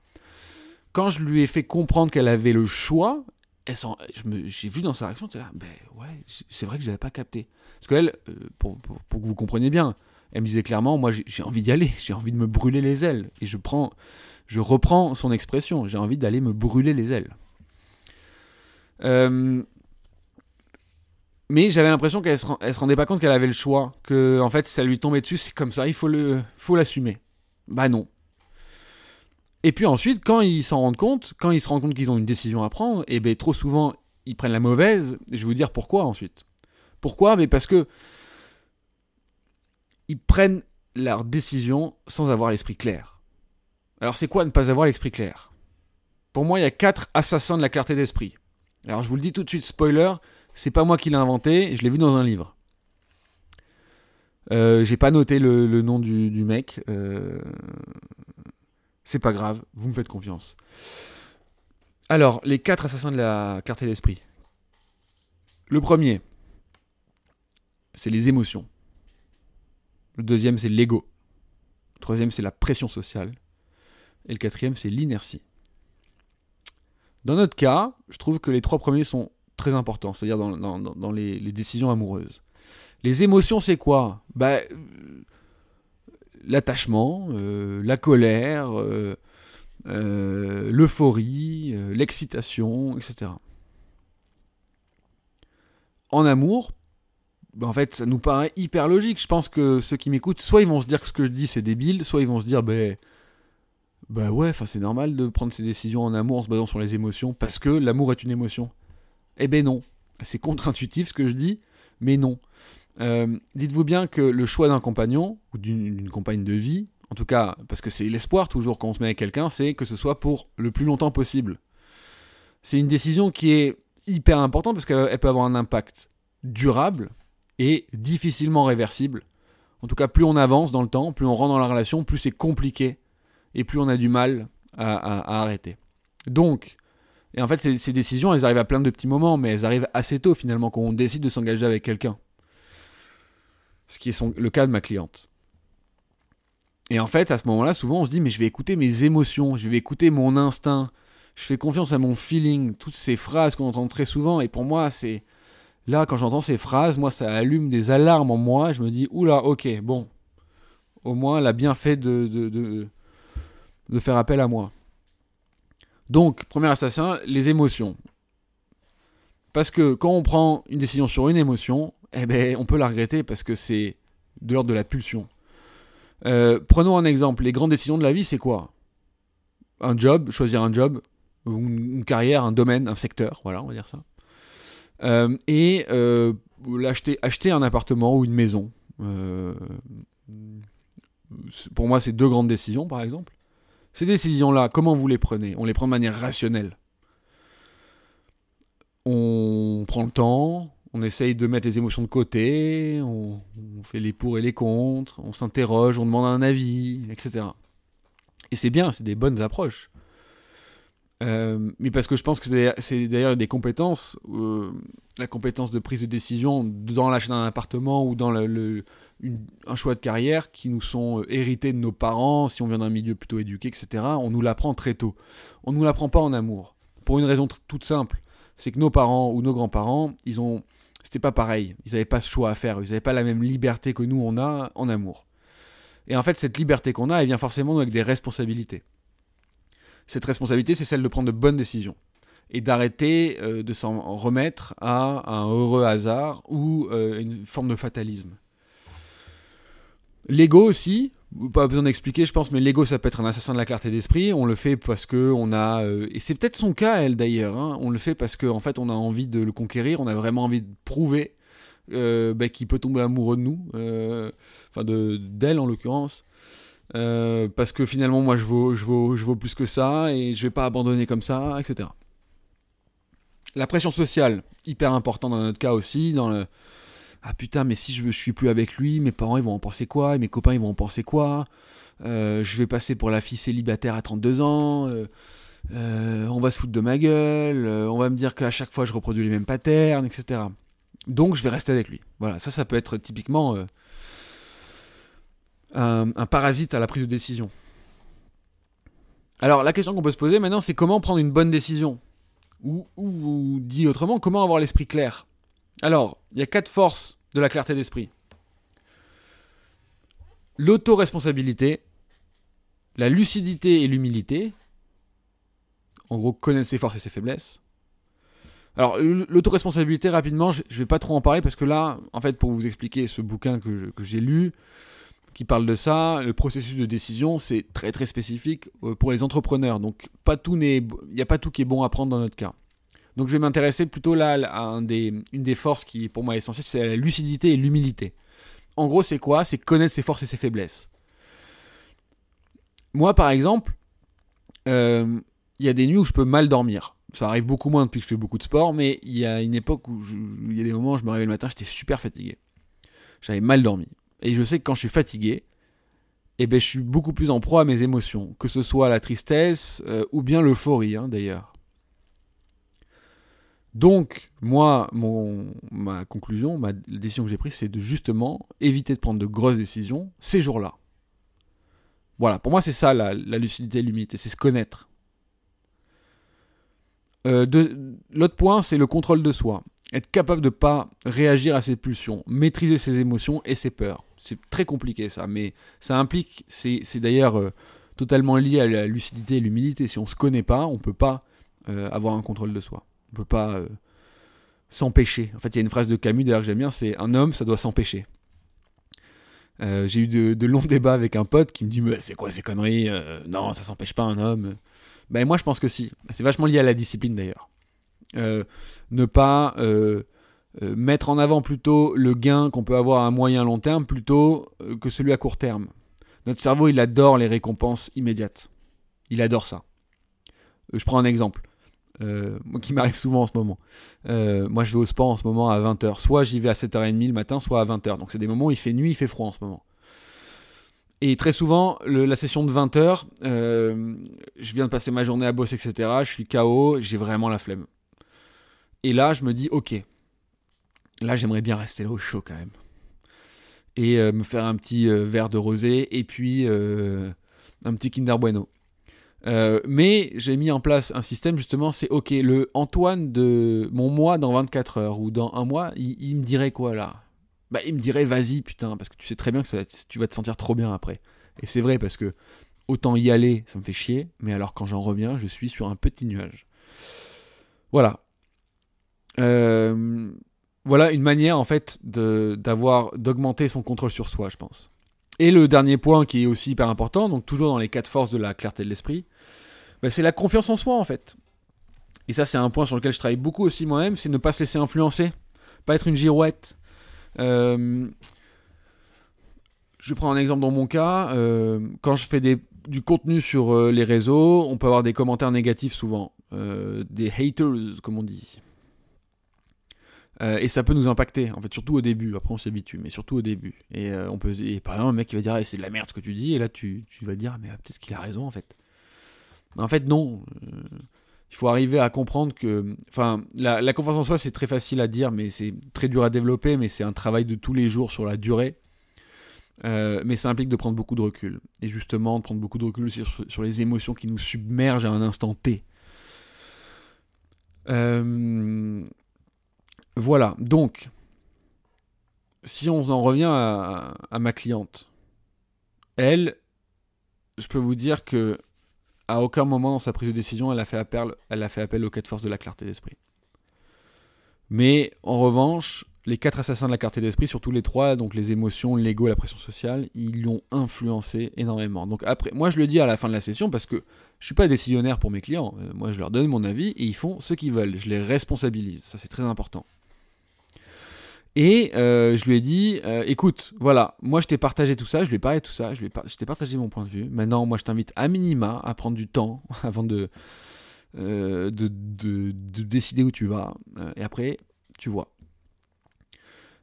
Quand je lui ai fait comprendre qu'elle avait le choix, j'ai vu dans sa réaction, là, ben ouais, c'est vrai que je l'avais pas capté. Parce qu'elle, euh, pour, pour- pour que vous compreniez bien, elle me disait clairement, moi j'ai envie d'y aller, j'ai envie de me brûler les ailes. Et je prends, je reprends son expression, j'ai envie d'aller me brûler les ailes. Euh, mais j'avais l'impression qu'elle se, se rendait pas compte qu'elle avait le choix, que en fait ça lui tombait dessus, c'est comme ça, il faut le, faut l'assumer. Bah non. Et puis ensuite, quand ils s'en rendent compte, quand ils se rendent compte qu'ils ont une décision à prendre, et ben trop souvent ils prennent la mauvaise. Je vais vous dire pourquoi ensuite. Pourquoi? Mais parce que ils prennent leur décision sans avoir l'esprit clair. Alors c'est quoi ne pas avoir l'esprit clair? Pour moi, il y a quatre assassins de la clarté d'esprit. Alors je vous le dis tout de suite, spoiler, c'est pas moi qui l'ai inventé, je l'ai vu dans un livre. Euh, J'ai pas noté le, nom du, mec. euh, C'est pas grave, vous me faites confiance. Alors, les quatre assassins de la clarté d'esprit. Le premier, c'est les émotions. Le deuxième, c'est l'ego. Le troisième, c'est la pression sociale. Et le quatrième, c'est l'inertie. Dans notre cas, je trouve que les trois premiers sont très importants, c'est-à-dire dans, les, décisions amoureuses. Les émotions, c'est quoi? Bah, L'attachement, euh, la colère, euh, euh, l'euphorie, l'excitation, etc. En amour, bah, en fait, ça nous paraît hyper logique. Je pense que ceux qui m'écoutent, soit ils vont se dire que ce que je dis c'est débile, soit ils vont se dire, ben, ouais, enfin c'est normal de prendre ses décisions en amour en se basant sur les émotions, parce que l'amour est une émotion. Eh ben non, c'est contre-intuitif ce que je dis, mais non. Euh, Dites-vous bien que le choix d'un compagnon ou d'une compagne de vie, en tout cas, parce que c'est l'espoir toujours quand on se met avec quelqu'un, c'est que ce soit pour le plus longtemps possible. C'est une décision qui est hyper importante parce qu'elle peut avoir un impact durable et difficilement réversible. En tout cas, plus on avance dans le temps, plus on rentre dans la relation, plus c'est compliqué et plus on a du mal à, arrêter. Donc, et en fait, ces, décisions, elles arrivent à plein de petits moments, mais elles arrivent assez tôt finalement quand on décide de s'engager avec quelqu'un. Ce qui est le cas de ma cliente. Et en fait, à ce moment-là, souvent, on se dit, mais je vais écouter mes émotions, je vais écouter mon instinct, je fais confiance à mon feeling, toutes ces phrases qu'on entend très souvent. Et pour moi, c'est là, quand j'entends ces phrases, moi, ça allume des alarmes en moi. Je me dis, oula, ok, bon, au moins, elle a bien fait de, de faire appel à moi. Donc, premier assassin, les émotions. Parce que quand on prend une décision sur une émotion, eh ben, on peut la regretter parce que c'est de l'ordre de la pulsion. Euh, prenons un exemple. Les grandes décisions de la vie, c'est quoi? Un job, choisir un job, une carrière, un domaine, un secteur, voilà, on va dire ça. Euh, et euh, acheter un appartement ou une maison. Pour moi, c'est deux grandes décisions, par exemple. Ces décisions-là, comment vous les prenez? On les prend de manière rationnelle. On prend le temps, on essaye de mettre les émotions de côté, on, fait les pour et les contre, on s'interroge, on demande un avis, etc. Et c'est bien, c'est des bonnes approches. Euh, mais parce que je pense que c'est- d'ailleurs des compétences, euh, la compétence de prise de décision dans l'achat d'un appartement ou dans le- un choix de carrière qui nous sont euh, hérités de nos parents, si on vient d'un milieu plutôt éduqué, etc. On nous l'apprend très tôt. On nous l'apprend pas en amour. Pour une raison toute simple, c'est que nos parents ou nos grands-parents, ils ont, c'était pas pareil. Ils n'avaient pas ce choix à faire. Ils n'avaient pas la même liberté que nous on a en amour. Et en fait, cette liberté qu'on a, elle vient forcément avec des responsabilités. Cette responsabilité, c'est celle de prendre de bonnes décisions et d'arrêter euh, de s'en remettre à un heureux hasard ou euh, une forme de fatalisme. L'ego aussi, pas besoin d'expliquer, je pense, mais l'ego, ça peut être un assassin de la clarté d'esprit. On le fait parce que on a, euh, et c'est peut-être son cas, elle d'ailleurs. hein, on le fait parce qu'en en fait, on a envie de le conquérir. On a vraiment envie de prouver euh, bah, qu'il peut tomber amoureux de nous, euh, enfin de d'elle en l'occurrence. Parce que finalement, moi, je vaux, je je plus que ça et je vais pas abandonner comme ça, etc. La pression sociale, hyper important dans notre cas aussi, dans le ah putain, mais si je ne suis plus avec lui, mes parents ils vont en penser quoi? Et mes copains ils vont en penser quoi? Euh, Je vais passer pour la fille célibataire à 32 ans. euh, euh, on va se foutre de ma gueule. on va me dire qu'à chaque fois je reproduis les mêmes patterns, etc. Donc je vais rester avec lui. Voilà, ça, ça peut être typiquement un, un parasite à la prise de décision. Alors la question qu'on peut se poser maintenant, c'est comment prendre une bonne décision? Ou, ou, ou dit autrement, comment avoir l'esprit clair? Alors, il y a quatre forces de la clarté d'esprit. L'autoresponsabilité, la lucidité et l'humilité. En gros, connaître ses forces et ses faiblesses. Alors, l'autoresponsabilité, rapidement, je ne vais pas trop en parler parce que là, en fait, pour vous expliquer ce bouquin que, j'ai lu, qui parle de ça, le processus de décision, c'est très très spécifique euh, pour les entrepreneurs. Donc, pas tout il n'y a pas tout qui est bon à prendre dans notre cas. Donc je vais m'intéresser plutôt là à une des forces qui pour moi est essentielle, c'est la lucidité et l'humilité. En gros, c'est quoi? C'est connaître ses forces et ses faiblesses. Moi, par exemple, euh, il y a des nuits où je peux mal dormir. Ça arrive beaucoup moins depuis que je fais beaucoup de sport, mais il y a une époque où il y a des moments où je me réveille le matin, j'étais super fatigué. J'avais mal dormi. Et je sais que quand je suis fatigué, eh ben, je suis beaucoup plus en proie à mes émotions, que ce soit la tristesse euh, ou bien l'euphorie, hein, d'ailleurs. Donc, moi, ma conclusion, ma la décision que j'ai prise, c'est de justement éviter de prendre de grosses décisions ces jours-là. Voilà, pour moi, c'est ça la, lucidité et l'humilité, c'est se connaître. Euh, L'autre point, c'est le contrôle de soi. Être capable de ne pas réagir à ses pulsions, maîtriser ses émotions et ses peurs. C'est très compliqué ça, mais ça implique, c'est c'est d'ailleurs euh, totalement lié à la lucidité et l'humilité. Si on ne se connaît pas, on ne peut pas euh, avoir un contrôle de soi. On peut pas euh, s'empêcher. En fait, il y a une phrase de Camus d'ailleurs que j'aime bien, c'est un homme, ça doit s'empêcher. Euh, J'ai eu de, longs débats avec un pote qui me dit mais c'est quoi ces conneries Euh, Non, ça s'empêche pas un homme. Ben moi je pense que si. C'est vachement lié à la discipline d'ailleurs. Ne pas mettre en avant plutôt le gain qu'on peut avoir à moyen long terme plutôt que celui à court terme. Notre cerveau il adore les récompenses immédiates. Il adore ça. Je prends un exemple. Euh, qui m'arrive souvent en ce moment. Euh, moi je vais au sport en ce moment à 20h. Soit j'y vais à 7h30 le matin, soit à 20h. Donc c'est des moments où il fait nuit, il fait froid en ce moment. Et très souvent, la session de 20h, je viens de passer ma journée à bosser, etc. Je suis KO, j'ai vraiment la flemme. Et là, je me dis, ok, là j'aimerais bien rester là au chaud quand même. Et euh, me faire un petit euh, verre de rosé et puis euh, un petit Kinder Bueno. Euh, mais j'ai mis en place un système justement, c'est ok, le Antoine de mon mois dans 24 heures ou dans un mois, il, me dirait quoi là? Bah il me dirait vas-y putain, parce que tu sais très bien que tu vas te sentir trop bien après. Et c'est vrai parce que autant y aller, ça me fait chier, mais alors quand j'en reviens, je suis sur un petit nuage. Voilà. Euh, voilà une manière en fait d'avoir d'augmenter son contrôle sur soi, je pense. Et le dernier point qui est aussi hyper important, donc toujours dans les quatre forces de la clarté de l'esprit, bah, c'est la confiance en soi en fait. Et ça c'est un point sur lequel je travaille beaucoup aussi moi-même, c'est ne pas se laisser influencer, pas être une girouette. Euh, je prends un exemple dans mon cas, euh, quand je fais du contenu sur euh, les réseaux, on peut avoir des commentaires négatifs souvent, des haters comme on dit. Et ça peut nous impacter, en fait, surtout au début. Après, on s'habitue, mais surtout au début. Et on peut, par exemple, un mec qui va dire, Ah, c'est de la merde ce que tu dis, et là, tu, vas dire, mais peut-être qu'il a raison, en fait. En fait, non. Euh, il faut arriver à comprendre que, la, confiance en soi, c'est très facile à dire, mais c'est très dur à développer, mais c'est un travail de tous les jours sur la durée. Euh, mais ça implique de prendre beaucoup de recul. Et justement, de prendre beaucoup de recul sur, les émotions qui nous submergent à un instant T. Euh, voilà, donc, si on en revient à ma cliente, elle, je peux vous dire que à aucun moment dans sa prise de décision, elle a fait appel, aux quatre forces de la clarté d'esprit. Mais en revanche, les quatre assassins de la clarté d'esprit, surtout les trois, donc les émotions, l'ego, la pression sociale, ils l'ont influencé énormément. Donc après, moi je le dis à la fin de la session parce que je suis pas décisionnaire pour mes clients. Euh, moi je leur donne mon avis et ils font ce qu'ils veulent. Je les responsabilise. Ça c'est très important. Et euh, je lui ai dit, euh, écoute, voilà, moi je t'ai partagé tout ça, je lui ai parlé tout ça, je, t'ai partagé mon point de vue. Maintenant, moi je t'invite à minima à prendre du temps avant de, euh, de, de- de décider où tu vas. Et après, tu vois.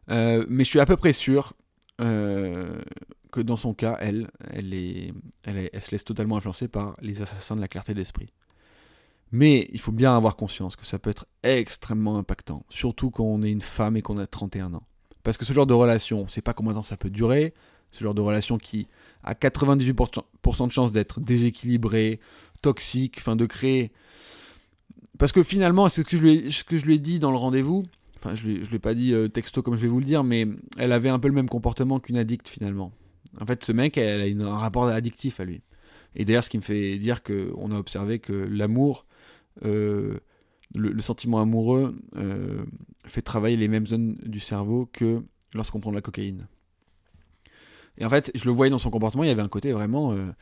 Mais je suis à peu près sûr que dans son cas, elle, elle, est- elle se laisse totalement influencer par les assassins de la clarté d'esprit. Mais il faut bien avoir conscience que ça peut être extrêmement impactant, surtout quand on est une femme et qu'on a 31 ans. Parce que ce genre de relation, on ne sait pas combien de temps ça peut durer, ce genre de relation qui a 98% de chances d'être déséquilibrée, toxique, enfin de créer... Parce que finalement, ce que je lui ai, dit dans le rendez-vous, enfin je ne lui ai pas dit euh, texto comme je vais vous le dire, mais elle avait un peu le même comportement qu'une addicte finalement. En fait, ce mec, elle a un rapport addictif à lui. Et d'ailleurs, ce qui me fait dire qu'on a observé que l'amour, euh, le, sentiment amoureux, euh, fait travailler les mêmes zones du cerveau que lorsqu'on prend de la cocaïne. Et en fait, je le voyais dans son comportement, il y avait un côté vraiment, euh,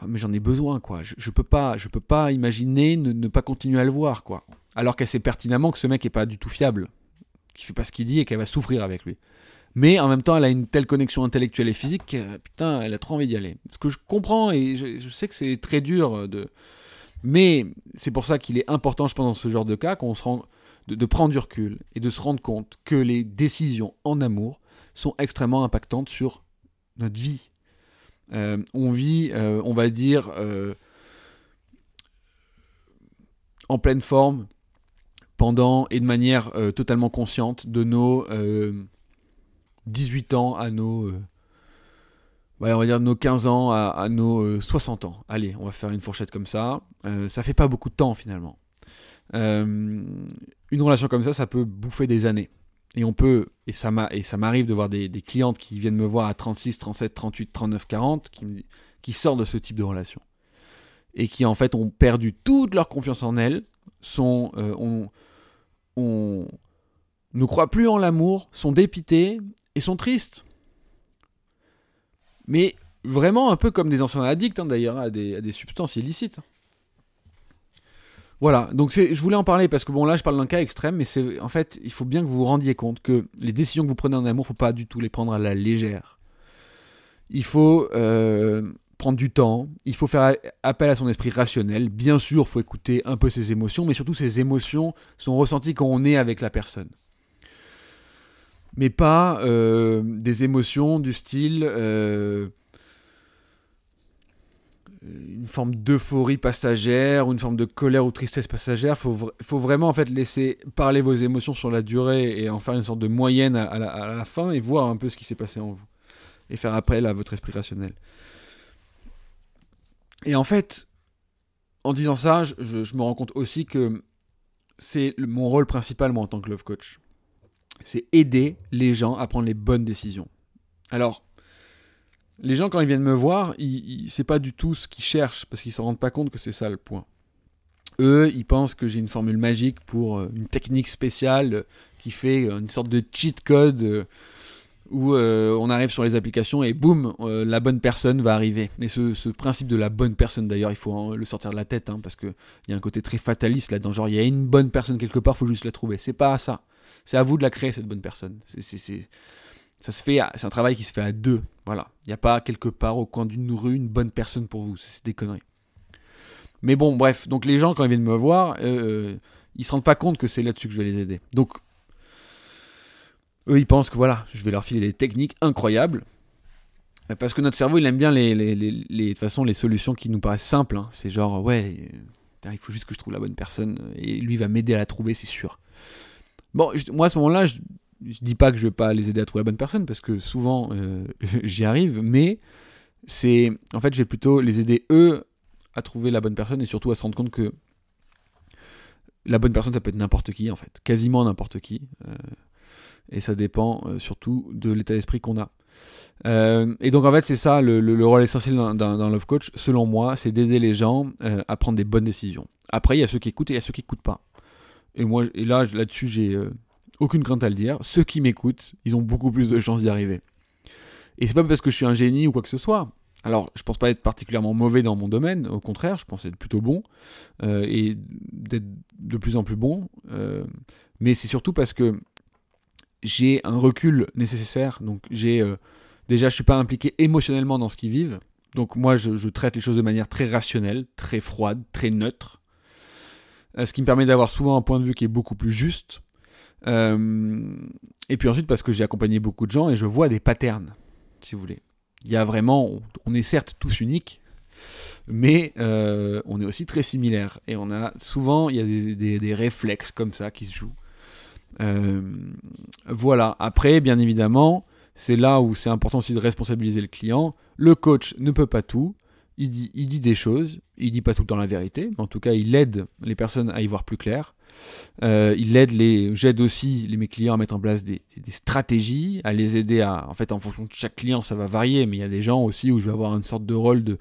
Ah, mais j'en ai besoin, quoi. Je, je peux pas, je peux pas imaginer ne, ne pas continuer à le voir, quoi. Alors qu'elle sait pertinemment que ce mec est pas du tout fiable, qu'il fait pas ce qu'il dit et qu'elle va souffrir avec lui. Mais en même temps, elle a une telle connexion intellectuelle et physique, que, putain, elle a trop envie d'y aller. Ce que je comprends et je, sais que c'est très dur de, mais c'est pour ça qu'il est important, je pense, dans ce genre de cas, qu'on se de, prendre du recul et de se rendre compte que les décisions en amour sont extrêmement impactantes sur notre vie. Euh, on vit, euh, on va dire, euh, en pleine forme pendant et de manière totalement consciente de nos 18 ans à nos euh, on va dire nos 15 ans à, nos euh, 60 ans. Allez, on va faire une fourchette comme ça. Euh, ça fait pas beaucoup de temps finalement. Euh, une relation comme ça, ça peut bouffer des années. Et on peut, et ça m'a, et ça m'arrive de voir des, clientes qui viennent me voir à 36, 37, 38, 39, 40, qui, sortent de ce type de relation. Et qui en fait ont perdu toute leur confiance en elles, sont, euh, ont- ont- ne croient plus en l'amour, sont dépitées et sont tristes. Mais vraiment un peu comme des anciens addicts hein, d'ailleurs à des, substances illicites. Voilà, donc je voulais en parler parce que bon là je parle d'un cas extrême, mais en fait il faut bien que vous vous rendiez compte que les décisions que vous prenez en amour, faut pas du tout les prendre à la légère. Il faut euh, prendre du temps, il faut faire appel à son esprit rationnel. Bien sûr, faut écouter un peu ses émotions, mais surtout ces émotions sont ressenties quand on est avec la personne mais pas euh, des émotions du style euh, une forme d'euphorie passagère ou une forme de colère ou tristesse passagère. Faut vra- faut vraiment en fait laisser parler vos émotions sur la durée et en faire une sorte de moyenne à, la, fin et voir un peu ce qui s'est passé en vous et faire appel à votre esprit rationnel. Et en fait, en disant ça, je, je- me rends compte aussi que c'est mon rôle principal en tant que love coach c'est aider les gens à prendre les bonnes décisions. Alors, les gens, quand ils viennent me voir, ils, c'est pas du tout ce qu'ils cherchent, parce qu'ils se rendent pas compte que c'est ça le point. Eux, ils pensent que j'ai une formule magique pour euh, une technique spéciale euh, qui fait euh, une sorte de cheat code où on arrive sur les applications et boum, la bonne personne va arriver. Et ce, principe de la bonne personne, d'ailleurs, il faut le sortir de la tête, hein, parce qu'il y a un côté très fataliste là-dedans. Genre, il y a une bonne personne quelque part, faut juste la trouver. C'est pas ça. C'est à vous de la créer, cette bonne personne. C'est, ça se fait, c'est un travail qui se fait à deux. Voilà. Il n'y a pas quelque part au coin d'une rue une bonne personne pour vous. C'est, des conneries. Mais bon, bref. Donc les gens, quand ils viennent me voir, euh, ils se rendent pas compte que c'est là-dessus que je vais les aider. Donc, eux, ils pensent que voilà, je vais leur filer des techniques incroyables. Euh, Parce que notre cerveau, il aime bien les, les, les, façon, les solutions qui nous paraissent simples. hein. C'est genre, ouais, euh, il faut juste que je trouve la bonne personne et lui va m'aider à la trouver, c'est sûr. Bon, moi à ce moment-là, je, je dis pas que je vais pas les aider à trouver la bonne personne parce que souvent euh, j'y arrive, mais c'est en fait, je vais plutôt les aider eux à trouver la bonne personne et surtout à se rendre compte que la bonne personne ça peut être n'importe qui en fait, quasiment n'importe qui, euh, et ça dépend euh, surtout de l'état d'esprit qu'on a. Et donc en fait c'est ça le, le- le rôle essentiel d'un, love coach selon moi c'est d'aider les gens à prendre des bonnes décisions. Après il y a ceux qui écoutent et il y a ceux qui écoutent pas et moi là là-dessus j'ai euh, aucune crainte à le dire, ceux qui m'écoutent, ils ont beaucoup plus de chances d'y arriver. Et c'est pas parce que je suis un génie ou quoi que ce soit. Alors, je pense pas être particulièrement mauvais dans mon domaine, au contraire, je pense être plutôt bon euh, et d'être de plus en plus bon. euh, mais c'est surtout parce que j'ai un recul nécessaire. Donc, j'ai déjà, je suis pas impliqué émotionnellement dans ce qu'ils vivent. Donc, moi, je traite les choses de manière très rationnelle, très froide, très neutre. Euh, ce qui me permet d'avoir souvent un point de vue qui est beaucoup plus juste. Euh, et puis ensuite, parce que j'ai accompagné beaucoup de gens et je vois des patterns, si vous voulez. Il y a vraiment, on est certes tous uniques, mais euh, on est aussi très similaires. Et on a souvent, il y a des, réflexes comme ça qui se jouent. Voilà. Après, bien évidemment, c'est là où c'est important aussi de responsabiliser le client. Le coach ne peut pas tout. Il dit, des choses, il dit pas tout le temps la vérité, mais en tout cas, il aide les personnes à y voir plus clair. Euh, il aide les, j'aide aussi les, mes clients à mettre en place des, stratégies, à les aider à, en fait, en fonction de chaque client, ça va varier, mais il y a des gens aussi où je vais avoir une sorte de rôle de,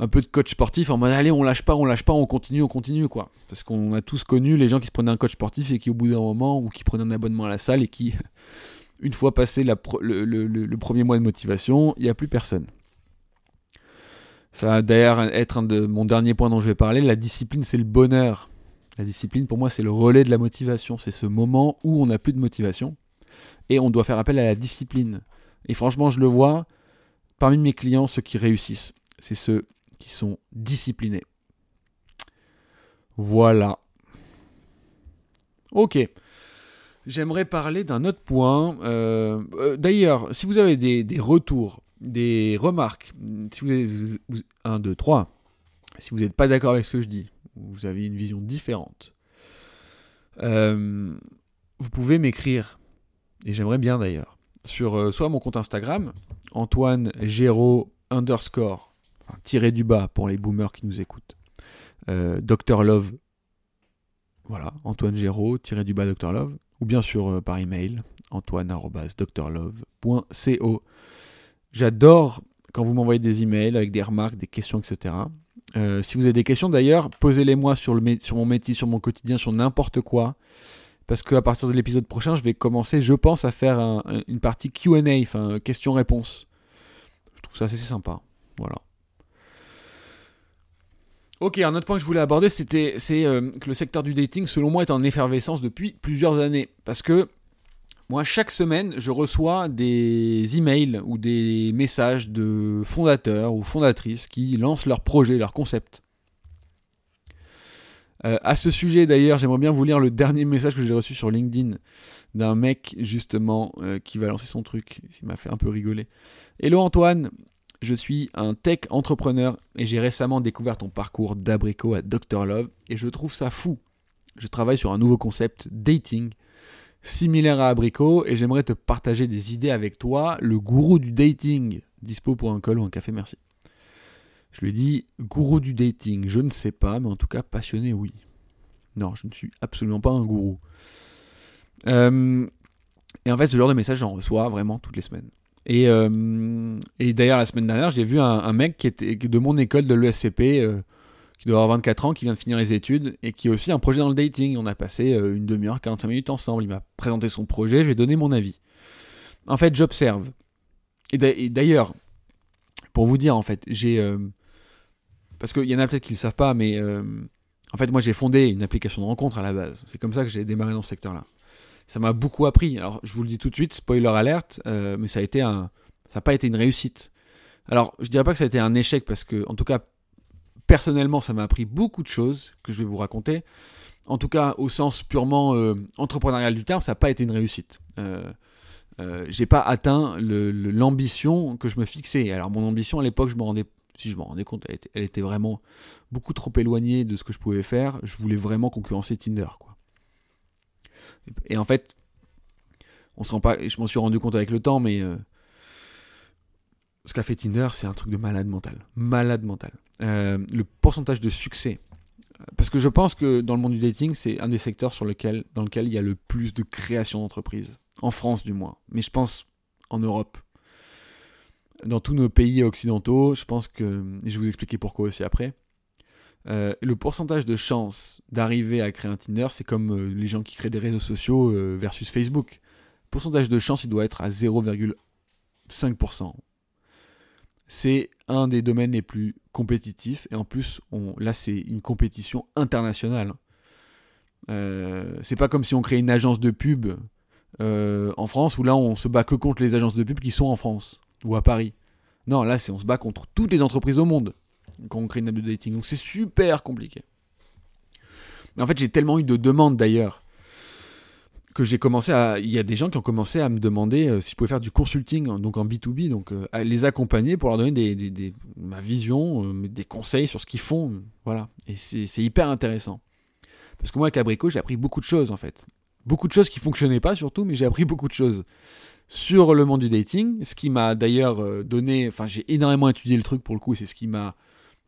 un peu de coach sportif en mode allez, on lâche pas, on lâche pas, on continue, on continue, quoi. Parce qu'on a tous connu les gens qui se prenaient un coach sportif et qui, au bout d'un moment, ou qui prenaient un abonnement à la salle et qui, une fois passé la le- le premier mois de motivation, il n'y a plus personne. Ça va d'ailleurs être un de mon dernier point dont je vais parler. La discipline, c'est le bonheur. La discipline, pour moi, c'est le relais de la motivation. C'est ce moment où on n'a plus de motivation et on doit faire appel à la discipline. Et franchement, je le vois parmi mes clients, ceux qui réussissent, c'est ceux qui sont disciplinés. Voilà. Ok. J'aimerais parler d'un autre point. Euh, euh, D'ailleurs, si vous avez des, des retours, des remarques, si vous avez 1, 2, 3, si vous n'êtes pas d'accord avec ce que je dis, ou vous avez une vision différente, euh, vous pouvez m'écrire, et j'aimerais bien d'ailleurs, sur euh, soit mon compte Instagram, Antoine Géraud underscore, tiré du bas pour les boomers qui nous écoutent, euh, Dr Love, voilà, Antoine Géraud, tiré du bas Dr Love, ou bien euh, par email, antoine.drlove.co. J'adore quand vous m'envoyez des emails avec des remarques, des questions, etc. Euh, si vous avez des questions d'ailleurs, posez-les moi sur, mon métier, sur mon quotidien, sur n'importe quoi. Parce qu'à partir de l'épisode prochain, je vais commencer, je pense, à faire un- un- une partie QA, enfin question-réponse. Je trouve ça assez sympa. Voilà. Ok, un autre point que je voulais aborder, c'était euh, que le secteur du dating, selon moi, est en effervescence depuis plusieurs années. Parce que moi, chaque semaine, je reçois des emails ou des messages de fondateurs ou fondatrices qui lancent leurs projets, leurs concepts. Euh, à ce sujet, d'ailleurs, j'aimerais bien vous lire le dernier message que j'ai reçu sur LinkedIn d'un mec, justement, euh, qui va lancer son truc. Il m'a fait un peu rigoler. Hello Antoine, je suis un tech entrepreneur et j'ai récemment découvert ton parcours d'abricot à Dr Love et je trouve ça fou. Je travaille sur un nouveau concept dating similaire à abricot et j'aimerais te partager des idées avec toi, le gourou du dating. Dispo pour un call ou un café, merci. Je lui ai dit gourou du dating, je ne sais pas, mais en tout cas passionné, oui. Non, je ne suis absolument pas un gourou. Euh, et en fait, ce genre de message, j'en reçois vraiment toutes les semaines. Et, euh, d'ailleurs, la semaine dernière, j'ai vu un, un mec qui était de mon école de l'ESCP, euh, qui doit avoir 24 ans, qui vient de finir les études, et qui a aussi un projet dans le dating. On a passé euh, une demi-heure, 45 minutes ensemble. Il m'a présenté son projet, je lui ai donné mon avis. En fait, j'observe. Et d'a- et d'ailleurs, pour vous dire, en fait, j'ai... euh, parce qu'il y en a peut-être qui ne le savent pas, mais euh, en fait, moi, j'ai fondé une application de rencontre à la base. C'est comme ça que j'ai démarré dans ce secteur-là. Ça m'a beaucoup appris. Alors, je vous le dis tout de suite, spoiler alerte, mais ça a été un, ça n'a pas été une réussite. Alors, je dirais pas que ça a été un échec parce que, en tout cas, personnellement, ça m'a appris beaucoup de choses que je vais vous raconter. En tout cas, au sens purement euh, entrepreneurial du terme, ça n'a pas été une réussite. Euh, euh, j'ai pas atteint l'ambition que je me fixais. Alors, mon ambition à l'époque, je me rendais, si je me rendais compte, elle était, vraiment beaucoup trop éloignée de ce que je pouvais faire. Je voulais vraiment concurrencer Tinder. Et en fait, on se rend pas, je m'en suis rendu compte avec le temps, mais euh, ce qu'a fait Tinder, c'est un truc de malade mental. Malade mental. Euh, le pourcentage de succès. Parce que je pense que dans le monde du dating, c'est un des secteurs sur lequel, dans lequel il y a le plus de création d'entreprises. En France, du moins. Mais je pense en Europe. Dans tous nos pays occidentaux, je pense que. Et je vais vous expliquer pourquoi aussi après. euh, le pourcentage de chance d'arriver à créer un Tinder, c'est comme euh, les gens qui créent des réseaux sociaux versus Facebook. Le pourcentage de chance, il doit être à 0,5%. C'est un des domaines les plus compétitifs. Et en plus, on, là, c'est une compétition internationale. Euh, c'est pas comme si on crée une agence de pub euh, en France où là, on se bat que contre les agences de pub qui sont en France ou à Paris. Non, là, c'est on se bat contre toutes les entreprises au monde quand on crée une app de dating. Donc c'est super compliqué. En fait, j'ai tellement eu de demandes d'ailleurs que j'ai commencé à. Il y a des gens qui ont commencé à me demander euh, si je pouvais faire du consulting, hein, donc en B2B, donc euh, à les accompagner pour leur donner des, des- des- ma vision, euh, des conseils sur ce qu'ils font. Voilà. Et c'est hyper intéressant. Parce que moi, avec Abrico, j'ai appris beaucoup de choses en fait. Beaucoup de choses qui fonctionnaient pas surtout, mais j'ai appris beaucoup de choses sur le monde du dating, ce qui m'a d'ailleurs donné, enfin j'ai énormément étudié le truc pour le coup, c'est ce qui m'a,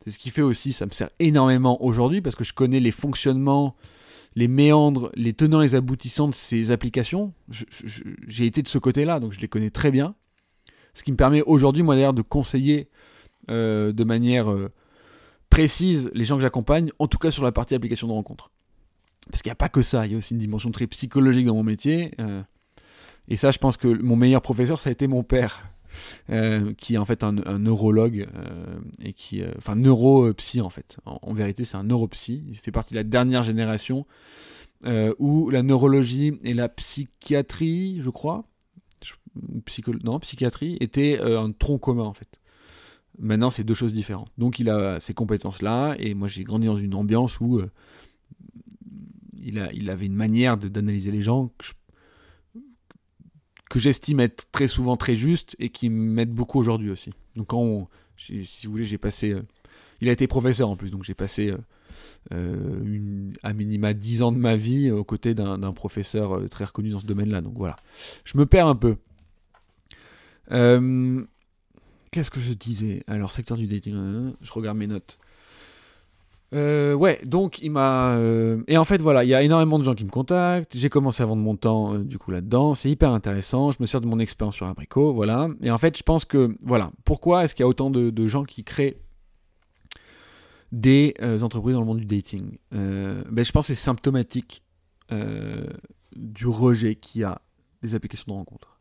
c'est ce qui fait aussi, ça me sert énormément aujourd'hui parce que je connais les fonctionnements, les méandres, les tenants et les aboutissants de ces applications. J'ai été de ce côté-là, donc je les connais très bien. Ce qui me permet aujourd'hui, moi d'ailleurs, de conseiller euh, de manière euh, précise les gens que j'accompagne, en tout cas sur la partie application de rencontre. Parce qu'il n'y a pas que ça, il y a aussi une dimension très psychologique dans mon métier. euh, et ça, je pense que mon meilleur professeur, ça a été mon père, euh, qui est en fait un, neurologue, euh, et qui, euh, enfin neuropsy en fait. En, vérité, c'est un neuropsy. Il fait partie de la dernière génération où la neurologie et la psychiatrie, je crois, psycho, non, psychiatrie, étaient un tronc commun en fait. Maintenant, c'est deux choses différentes. Donc, il a ces compétences-là, et moi, j'ai grandi dans une ambiance où il, a, il avait une manière d'analyser les gens que je- que j'estime être très souvent très juste et qui m'aide beaucoup aujourd'hui aussi. Donc quand on- si vous voulez, j'ai passé... euh, il a été professeur en plus, donc j'ai passé euh, euh, une- à minima 10 ans de ma vie aux côtés d'un professeur euh, très reconnu dans ce domaine-là. Donc voilà. Je me perds un peu. Qu'est-ce que je disais? Alors, secteur du dating, je regarde mes notes. Euh, ouais, donc il m'a. euh, Et en fait, voilà, il y a énormément de gens qui me contactent. J'ai commencé à vendre mon temps euh, du coup là-dedans. C'est hyper intéressant. Je me sers de mon expérience sur Abricot, voilà. Et en fait, je pense que voilà, pourquoi est-ce qu'il y a autant de, gens qui créent des entreprises dans le monde du dating? Ben, je pense que c'est symptomatique du rejet qu'il y a des applications de rencontre.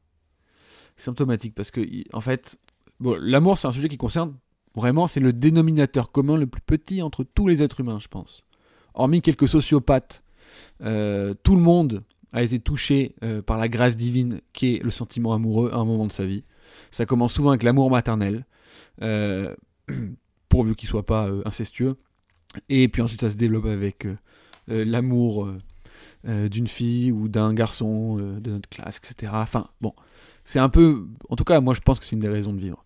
Symptomatique parce que en fait, bon, l'amour c'est un sujet qui concerne Vraiment, c'est le dénominateur commun le plus petit entre tous les êtres humains, je pense. Hormis quelques sociopathes, euh, tout le monde a été touché euh, par la grâce divine qui est le sentiment amoureux à un moment de sa vie. Ça commence souvent avec l'amour maternel, euh, pourvu qu'il soit pas incestueux. Et puis ensuite, ça se développe avec l'amour d'une fille ou d'un garçon de notre classe, etc. Enfin, bon, c'est un peu. En tout cas, moi, je pense que c'est une des raisons de vivre.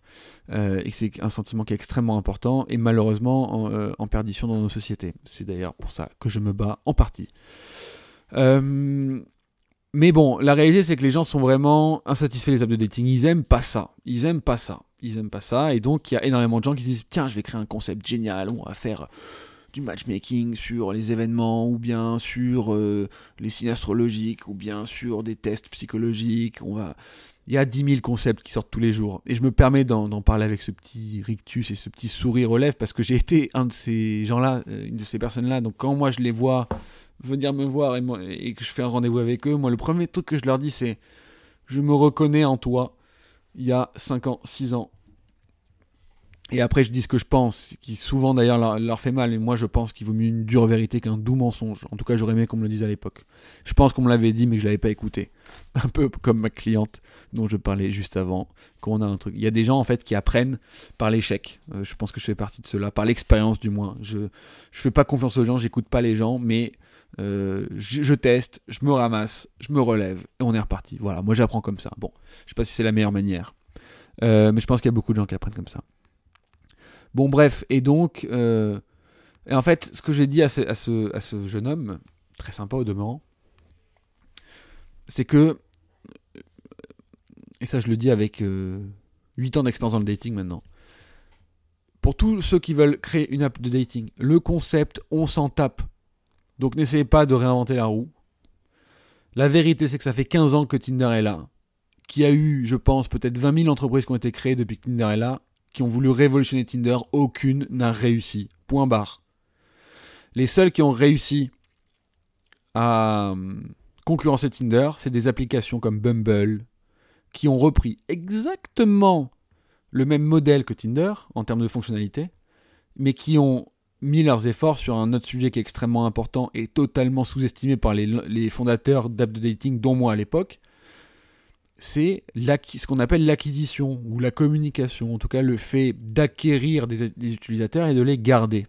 Euh, et c'est un sentiment qui est extrêmement important et malheureusement en, euh, en perdition dans nos sociétés. C'est d'ailleurs pour ça que je me bats en partie. Euh, mais bon, la réalité c'est que les gens sont vraiment insatisfaits des apps de dating. Ils aiment pas ça. Ils aiment pas ça. Ils aiment pas ça. Et donc il y a énormément de gens qui se disent tiens, je vais créer un concept génial. On va faire du matchmaking sur les événements ou bien sur les signes astrologiques ou bien sur des tests psychologiques. On va il y a 10 000 concepts qui sortent tous les jours. Et je me permets d'en parler avec ce petit rictus et ce petit sourire aux lèvres parce que j'ai été un de ces gens-là, euh, une de ces personnes-là. Donc quand moi je les vois venir me voir et que je fais un rendez-vous avec eux, moi le premier truc que je leur dis c'est je me reconnais en toi il y a 5 ans, 6 ans. Et après je dis ce que je pense, qui souvent d'ailleurs leur, fait mal. Et moi je pense qu'il vaut mieux une dure vérité qu'un doux mensonge. En tout cas j'aurais aimé qu'on me le dise à l'époque. Je pense qu'on me l'avait dit mais que je l'avais pas écouté. Un peu comme ma cliente dont je parlais juste avant, qu'on a un truc. Il y a des gens en fait qui apprennent par l'échec. Euh, je pense que je fais partie de cela, par l'expérience du moins. Je je fais pas confiance aux gens, j'écoute pas les gens, mais euh, je, je teste, je me ramasse, je me relève et on est reparti. Voilà, moi j'apprends comme ça. Bon, je sais pas si c'est la meilleure manière, Euh, mais je pense qu'il y a beaucoup de gens qui apprennent comme ça. Bon bref, et donc, euh, et en fait, ce que j'ai dit à ce, jeune homme, très sympa au demeurant, c'est que et ça je le dis avec euh, 8 ans d'expérience dans le dating maintenant. Pour tous ceux qui veulent créer une app de dating, le concept on s'en tape. Donc n'essayez pas de réinventer la roue. La vérité c'est que ça fait 15 ans que Tinder est là. Qui a eu, je pense, peut-être 20 000 entreprises qui ont été créées depuis que Tinder est là, qui ont voulu révolutionner Tinder, aucune n'a réussi. Point barre. Les seuls qui ont réussi à euh, concurrencer Tinder, c'est des applications comme Bumble, qui ont repris exactement le même modèle que Tinder en termes de fonctionnalité, mais qui ont mis leurs efforts sur un autre sujet qui est extrêmement important et totalement sous-estimé par les, les fondateurs d'apps de dating, dont moi à l'époque, c'est ce qu'on appelle l'acquisition ou la communication, en tout cas le fait d'acquérir des, utilisateurs et de les garder.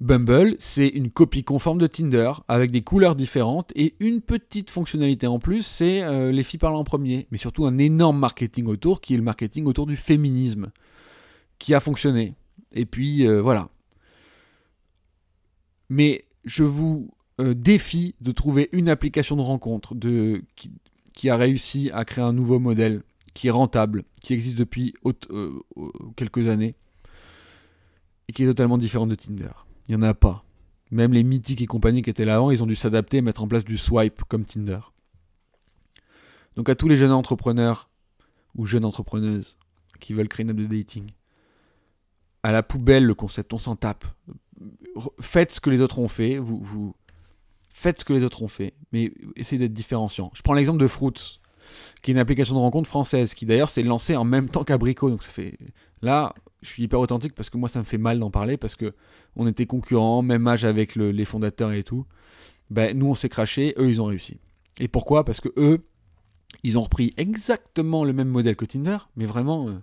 Bumble, c'est une copie conforme de Tinder avec des couleurs différentes et une petite fonctionnalité en plus, c'est euh, les filles parlent en premier, mais surtout un énorme marketing autour qui est le marketing autour du féminisme qui a fonctionné. Et puis euh, voilà. Mais je vous euh, défie de trouver une application de rencontre a réussi à créer un nouveau modèle qui est rentable, qui existe depuis quelques années et qui est totalement différent de Tinder. Il n'y en a pas. Même les mythiques et compagnie qui étaient là avant, ils ont dû s'adapter et mettre en place du swipe comme Tinder. Donc à tous les jeunes entrepreneurs ou jeunes entrepreneuses qui veulent créer une app de dating, à la poubelle le concept, on s'en tape. Faites ce que les autres ont fait, vous faites ce que les autres ont fait, mais essayez d'être différenciant. Je prends l'exemple de Fruits, qui est une application de rencontre française, qui d'ailleurs s'est lancée en même temps qu'Abrico, donc ça fait là je suis hyper authentique parce que moi ça me fait mal d'en parler parce que on était concurrents, même âge avec les fondateurs et tout. Ben, nous on s'est craché, eux ils ont réussi. Et pourquoi? Parce que eux, ils ont repris exactement le même modèle que Tinder, mais vraiment euh,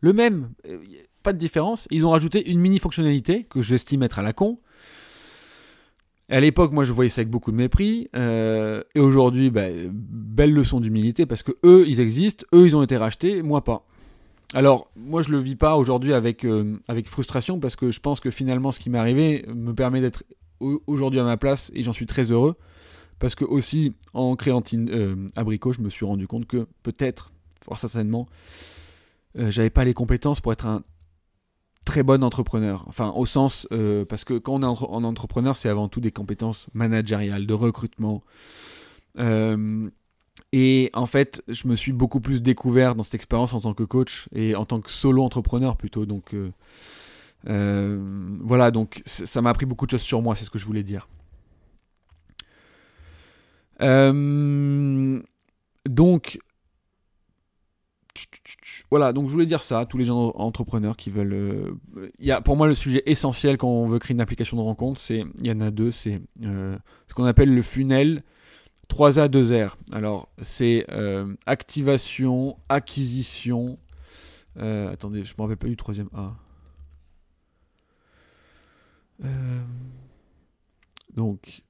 le même, euh, pas de différence. Ils ont rajouté une mini fonctionnalité que j'estime être à la con. À l'époque, moi, je voyais ça avec beaucoup de mépris. Euh, et aujourd'hui, ben, belle leçon d'humilité parce que eux, ils existent, eux, ils ont été rachetés, moi pas. Alors, moi, je le vis pas aujourd'hui avec, euh, avec frustration parce que je pense que finalement, ce qui m'est arrivé me permet d'être aujourd'hui à ma place et j'en suis très heureux. Parce que aussi, en créant euh, Abricot, je me suis rendu compte que peut-être, fort certainement, euh, j'avais pas les compétences pour être un très bon entrepreneur. Enfin, au sens, euh, parce que quand on est en entrepreneur, c'est avant tout des compétences managériales, de recrutement. Et en fait, je me suis beaucoup plus découvert dans cette expérience en tant que coach et en tant que solo entrepreneur plutôt. Donc euh, euh, voilà, donc ça m'a appris beaucoup de choses sur moi, c'est ce que je voulais dire. Euh, donc voilà, donc je voulais dire ça tous les gens entrepreneurs qui veulent. A, pour moi, le sujet essentiel quand on veut créer une application de rencontre, c'est il y en a deux, c'est ce qu'on appelle le funnel 3A, 2R. Alors, c'est euh, activation, acquisition. Euh, attendez, je me rappelle pas du troisième A. Euh, donc,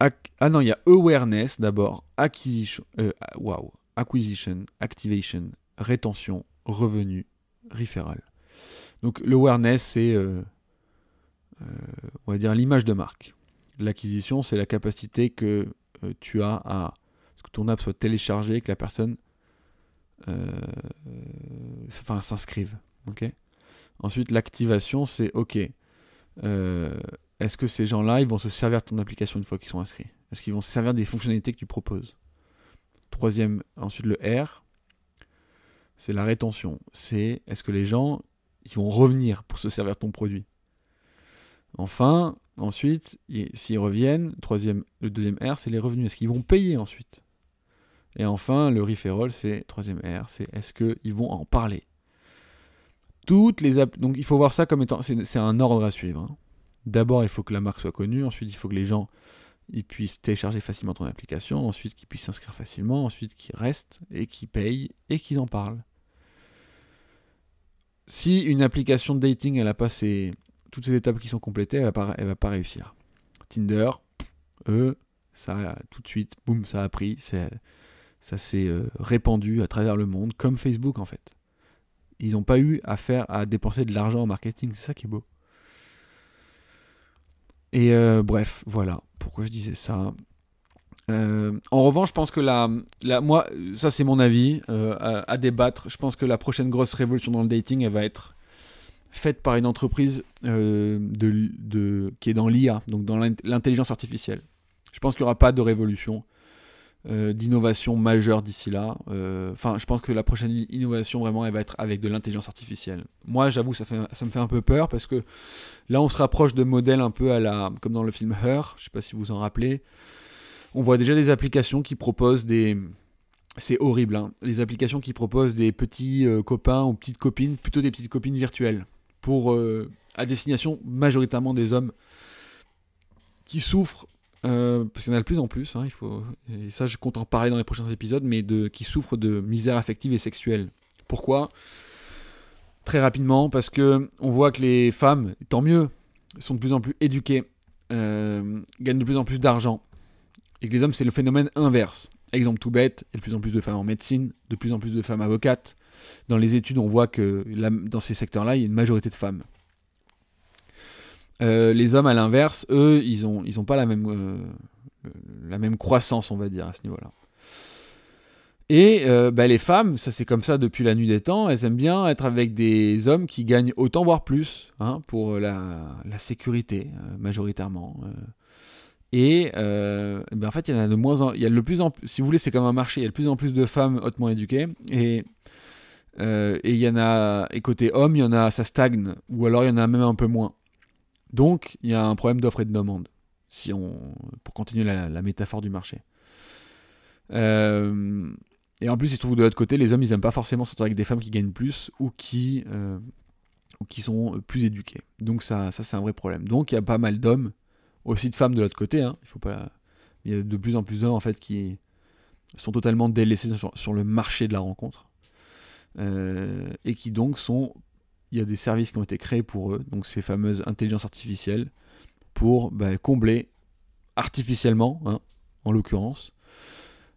ah non, il y a awareness d'abord, acquisition, wow, acquisition, activation, rétention, revenu, referral. Donc, l'awareness, c'est, va dire, l'image de marque. L'acquisition, c'est la capacité que euh, tu as à ce que ton app soit téléchargée, que la personne euh, enfin, s'inscrive. Ensuite, l'activation, c'est OK. Euh, est-ce que ces gens-là, vont se servir de ton application une fois qu'ils sont inscrits? Est-ce qu'ils vont se servir des fonctionnalités que tu proposes? Troisième, ensuite le R, c'est la rétention. C'est est-ce que les gens, vont revenir pour se servir de ton produit? Enfin, Ensuite, s'ils reviennent, troisième, le deuxième R, c'est les revenus. Est-ce qu'ils vont payer ensuite? Et enfin, le referral, c'est troisième R, c'est est-ce qu'ils vont en parler? Donc il faut voir ça comme étant, c'est un ordre à suivre. Hein. D'abord, il faut que la marque soit connue. Ensuite, il faut que les gens ils puissent télécharger facilement ton application. Ensuite, qu'ils puissent s'inscrire facilement. Ensuite, qu'ils restent et qu'ils payent et qu'ils en parlent. Si une application de dating, elle a pas toutes ces étapes qui sont complétées, elle pas, va pas réussir. Tinder, eux, ça tout de suite, boum, ça a pris, ça s'est euh, répandu à travers le monde, comme Facebook en fait. Ils n'ont pas eu à faire à dépenser de l'argent en marketing, c'est ça qui est beau. Et euh, bref, voilà pourquoi je disais ça. Euh, en revanche, je pense que la, la moi, ça c'est mon avis à, à, débattre. Je pense que la prochaine grosse révolution dans le dating, elle va être faite par une entreprise euh, de, qui est dans l'IA, donc dans l'intelligence artificielle. Je pense qu'il n'y aura pas de révolution. Euh, d'innovation majeure d'ici là. Euh, Enfin, je pense que la prochaine innovation vraiment, elle va être avec de l'intelligence artificielle. Moi, j'avoue, ça, me fait un peu peur parce que là, on se rapproche de modèles un peu à la, comme dans le film Her. Je sais pas si vous en rappelez. On voit déjà des applications qui proposent des, c'est horrible, hein, les applications qui proposent des petits euh, copains ou petites copines, plutôt des petites copines virtuelles, pour à destination majoritairement des hommes qui souffrent euh, parce qu'il y en a de plus en plus, hein, il faut, et ça je compte en parler dans les prochains épisodes, mais de, qui souffrent de misère affective et sexuelle. Pourquoi? Très rapidement, parce que on voit que les femmes, tant mieux, sont de plus en plus éduquées, euh, gagnent de plus en plus d'argent, et que les hommes c'est le phénomène inverse. Exemple tout bête, il y a de plus en plus de femmes en médecine, de plus en plus de femmes avocates. Dans les études, on voit que dans ces secteurs-là, il y a une majorité de femmes. Euh, les hommes, à l'inverse, eux, ils n'ont ont pas la même, euh, la même croissance, on va dire, à ce niveau-là. Et euh, bah, les femmes, ça c'est comme ça depuis la nuit des temps, elles aiment bien être avec des hommes qui gagnent autant, voire plus, hein, pour la, sécurité, majoritairement. Et ben, en fait, il y en a de moins en plus en si vous voulez, c'est comme un marché, il y a de plus en plus de femmes hautement éduquées. Et y en a, et côté homme, il y en a, ça stagne, ou alors il y en a même un peu moins. Donc, il y a un problème d'offre et de demande, si on, pour continuer la, métaphore du marché. Euh, et en plus, il se trouve que de l'autre côté, les hommes, ils aiment pas forcément sortir avec des femmes qui gagnent plus ou qui, euh, sont plus éduquées. Donc ça, c'est un vrai problème. Donc il y a pas mal d'hommes, aussi de femmes de l'autre côté. Hein, il faut pas, il y a de plus en plus d'hommes en fait qui sont totalement délaissés sur, sur le marché de la rencontre Euh, et qui donc sont, il y a des services qui ont été créés pour eux, donc ces fameuses intelligences artificielles, pour bah, combler artificiellement, hein, en l'occurrence,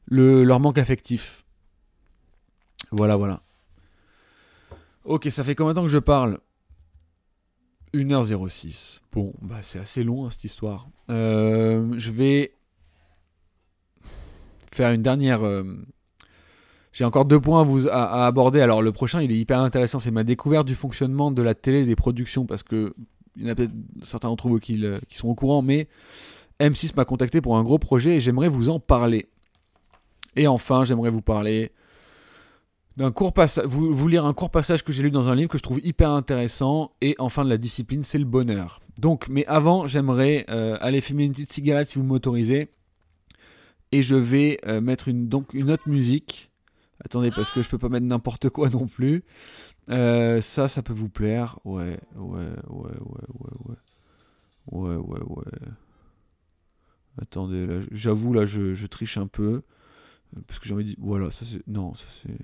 le, leur manque affectif. Voilà, voilà. Ok, ça fait combien de temps que je parle? 1h06. Bon, bah c'est assez long hein, cette histoire. Euh, je vais faire une dernière. euh, J'ai encore deux points à, vous, à, aborder. Alors le prochain, il est hyper intéressant. C'est ma découverte du fonctionnement de la télé des productions parce que il y en a peut-être certains d'entre vous qui, sont au courant, mais M6 m'a contacté pour un gros projet et j'aimerais vous en parler. Et enfin, j'aimerais vous parler d'un court passage, vous, vous lire un court passage que j'ai lu dans un livre que je trouve hyper intéressant et enfin de la discipline, c'est le bonheur. Donc, mais avant, j'aimerais euh, aller fumer une petite cigarette si vous m'autorisez et je vais euh, mettre une donc une autre musique. Attendez parce que je peux pas mettre n'importe quoi non plus. Euh, ça, ça peut vous plaire. Ouais, ouais, ouais, ouais, ouais, ouais. Ouais, ouais, ouais. Attendez, là, j'avoue, là, je, triche un peu. Euh, Parce que j'ai envie de. Voilà, ça c'est. Non, ça c'est.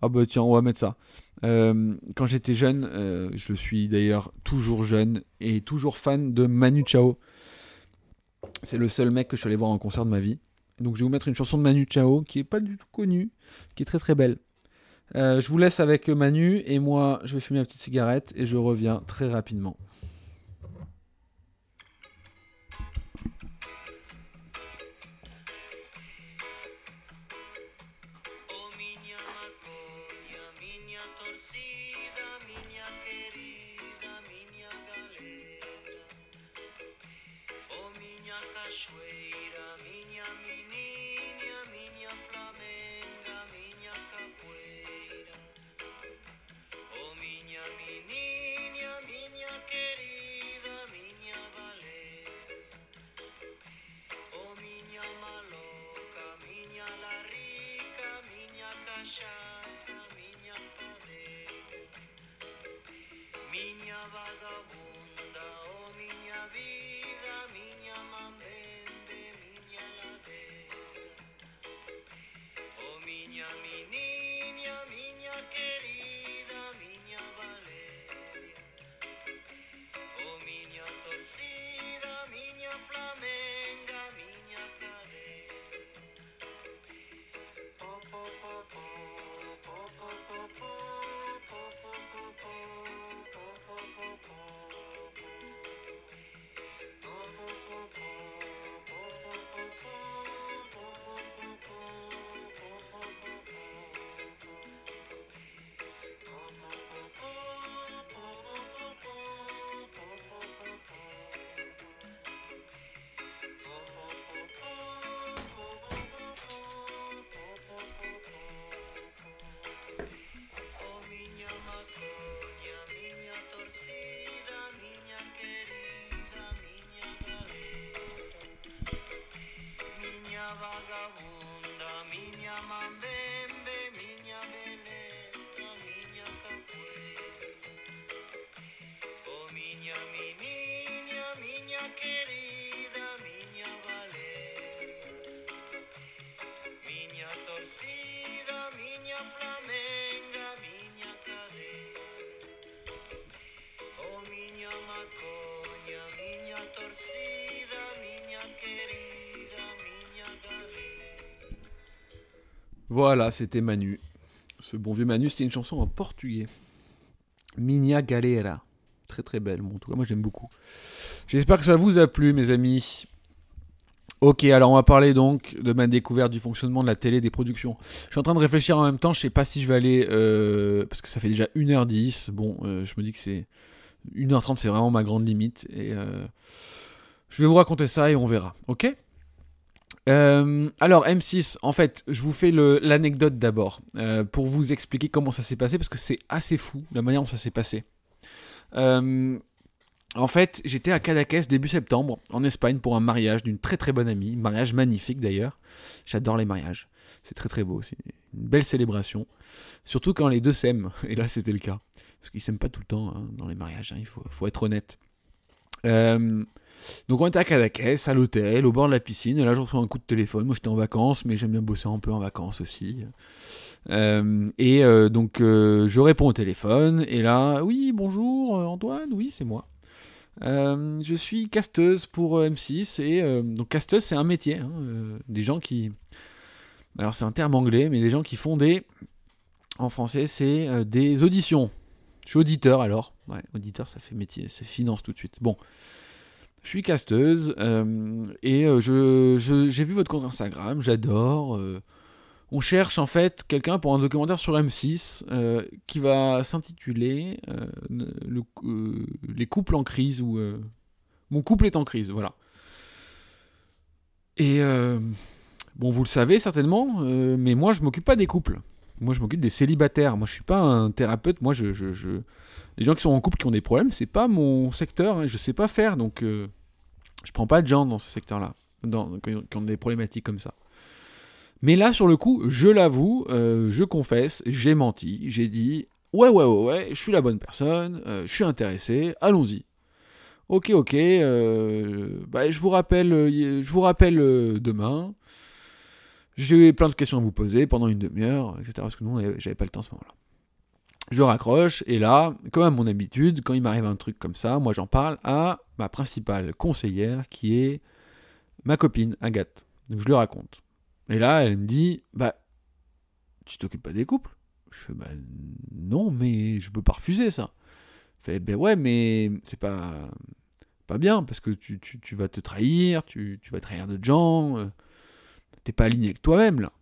Ah bah tiens, on va mettre ça. Euh, quand j'étais jeune, je suis d'ailleurs toujours jeune et toujours fan de Manu Chao. C'est le seul mec que je suis allé voir en concert de ma vie. Donc je vais vous mettre une chanson de Manu Chao qui est pas du tout connue, qui est très très belle. Euh, je vous laisse avec Manu et moi je vais fumer ma petite cigarette et je reviens très rapidement. Minha mambembe, Voilà, c'était Manu. Ce bon vieux Manu, c'était une chanson en portugais. Minha Galera. Très très belle. Bon, en tout cas, moi j'aime beaucoup. J'espère que ça vous a plu, mes amis. Ok, alors on va parler donc de ma découverte du fonctionnement de la télé, des productions. Je suis en train de réfléchir en même temps, je sais pas si je vais aller... euh, parce que ça fait déjà 1h10. Bon, euh, je me dis que c'est... 1h30, c'est vraiment ma grande limite. Et euh, je vais vous raconter ça et on verra. Ok? Euh, alors M6, en fait, je vous fais l'anecdote d'abord euh, pour vous expliquer comment ça s'est passé parce que c'est assez fou la manière dont ça s'est passé. Euh, en fait, j'étais à Cadaqués début septembre en Espagne pour un mariage d'une très très bonne amie, mariage magnifique d'ailleurs. J'adore les mariages, c'est très très beau, c'est une belle célébration, surtout quand les deux s'aiment. Et là, c'était le cas parce qu'ils s'aiment pas tout le temps hein, dans les mariages. hein, il faut être honnête. Euh, donc on était à Cadaqués, à l'hôtel, au bord de la piscine, et là je reçois un coup de téléphone, moi j'étais en vacances, mais j'aime bien bosser un peu en vacances aussi. Euh, et euh, donc je réponds au téléphone, et là, oui, bonjour Antoine, oui c'est moi. Je suis casteuse pour euh, M6, et donc casteuse c'est un métier, hein, des gens qui... Alors c'est un terme anglais, mais des gens qui font des... En français c'est des auditions. Je suis auditeur alors. Ouais, auditeur ça fait métier, c'est finance tout de suite. Bon. Je suis casteuse euh, et euh, j'ai vu votre compte Instagram, j'adore. euh, on cherche en fait quelqu'un pour un documentaire sur M6 euh, qui va s'intituler le- Les couples en crise ou Mon couple est en crise, voilà. Et bon, vous le savez certainement, mais moi je m'occupe pas des couples. Moi je m'occupe des célibataires. Moi je suis pas un thérapeute. Moi je, je, les gens qui sont en couple qui ont des problèmes, c'est pas mon secteur. hein, je sais pas faire donc. euh, je prends pas de gens dans ce secteur-là, qui ont- des problématiques comme ça. Mais là, sur le coup, je l'avoue, euh, je confesse, j'ai menti. J'ai dit ouais, ouais, ouais, ouais, je suis la bonne personne, euh, je suis intéressé, allons-y. Ok, ok, euh, bah, je vous rappelle, je vous rappelle demain. J'ai plein de questions à vous poser pendant une demi-heure, etc. Parce que nous, j'avais pas le temps à ce moment-là. Je raccroche, et là, comme à mon habitude, quand il m'arrive un truc comme ça, moi j'en parle à ma principale conseillère qui est ma copine Agathe. Donc je lui raconte. Et là, elle me dit Bah, tu t'occupes pas des couples? Je fais Bah, non, mais je peux pas refuser ça. Elle fait Ben ouais, mais c'est pas, pas bien parce que tu, tu, tu vas te trahir, tu, tu vas trahir d'autres gens, euh, t'es pas aligné avec toi-même là.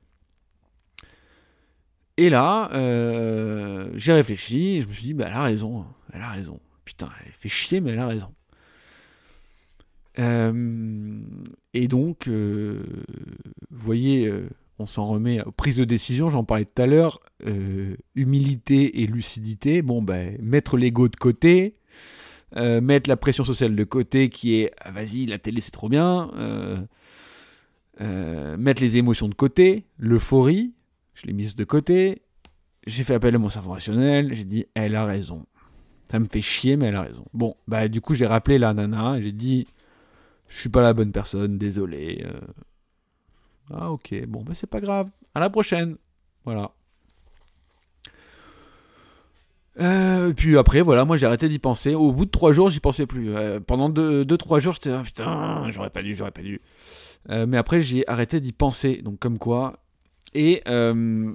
Et là, euh, j'ai réfléchi et je me suis dit Bah, elle a raison, elle a raison. Putain, elle fait chier, mais elle a raison. Euh, et donc, euh, vous voyez, on s'en remet aux prises de décision, j'en parlais tout à l'heure, humilité et lucidité. Bon, ben, mettre l'ego de côté, mettre la pression sociale de côté qui est ah, vas-y, la télé c'est trop bien, euh, mettre les émotions de côté, l'euphorie, je l'ai mise de côté. J'ai fait appel à mon cerveau rationnel, j'ai dit elle a raison. Ça me fait chier, mais elle a raison. Bon, bah du coup, j'ai rappelé la nana, j'ai dit je suis pas la bonne personne, désolé. euh. Ah ok, bon bah c'est pas grave. À la prochaine. Voilà. Euh, puis après, voilà, moi j'ai arrêté d'y penser. Au bout de trois jours, j'y pensais plus. Pendant deux, deux, trois jours, j'étais ah, putain, j'aurais pas dû, j'aurais pas dû. Euh, mais après, j'ai arrêté d'y penser. Donc comme quoi. Et euh,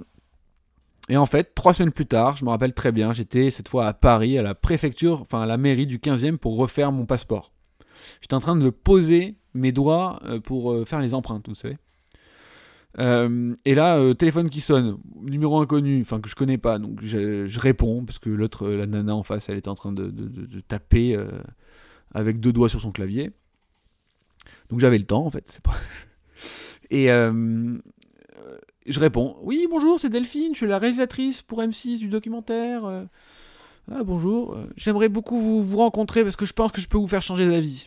et en fait, trois semaines plus tard, je me rappelle très bien, j'étais cette fois à Paris, à la préfecture, enfin à la mairie du 15e pour refaire mon passeport. J'étais en train de poser mes doigts euh, pour faire les empreintes, vous savez. Et là, téléphone qui sonne, numéro inconnu, enfin que je connais pas, donc je, je réponds parce que l'autre, la nana en face, elle était en train de, de- taper avec deux doigts sur son clavier. Donc j'avais le temps en fait. Et euh, je réponds, oui bonjour, c'est Delphine, je suis la réalisatrice pour M6 du documentaire. euh. Ah bonjour, euh, j'aimerais beaucoup vous, rencontrer parce que je pense que je peux vous faire changer d'avis.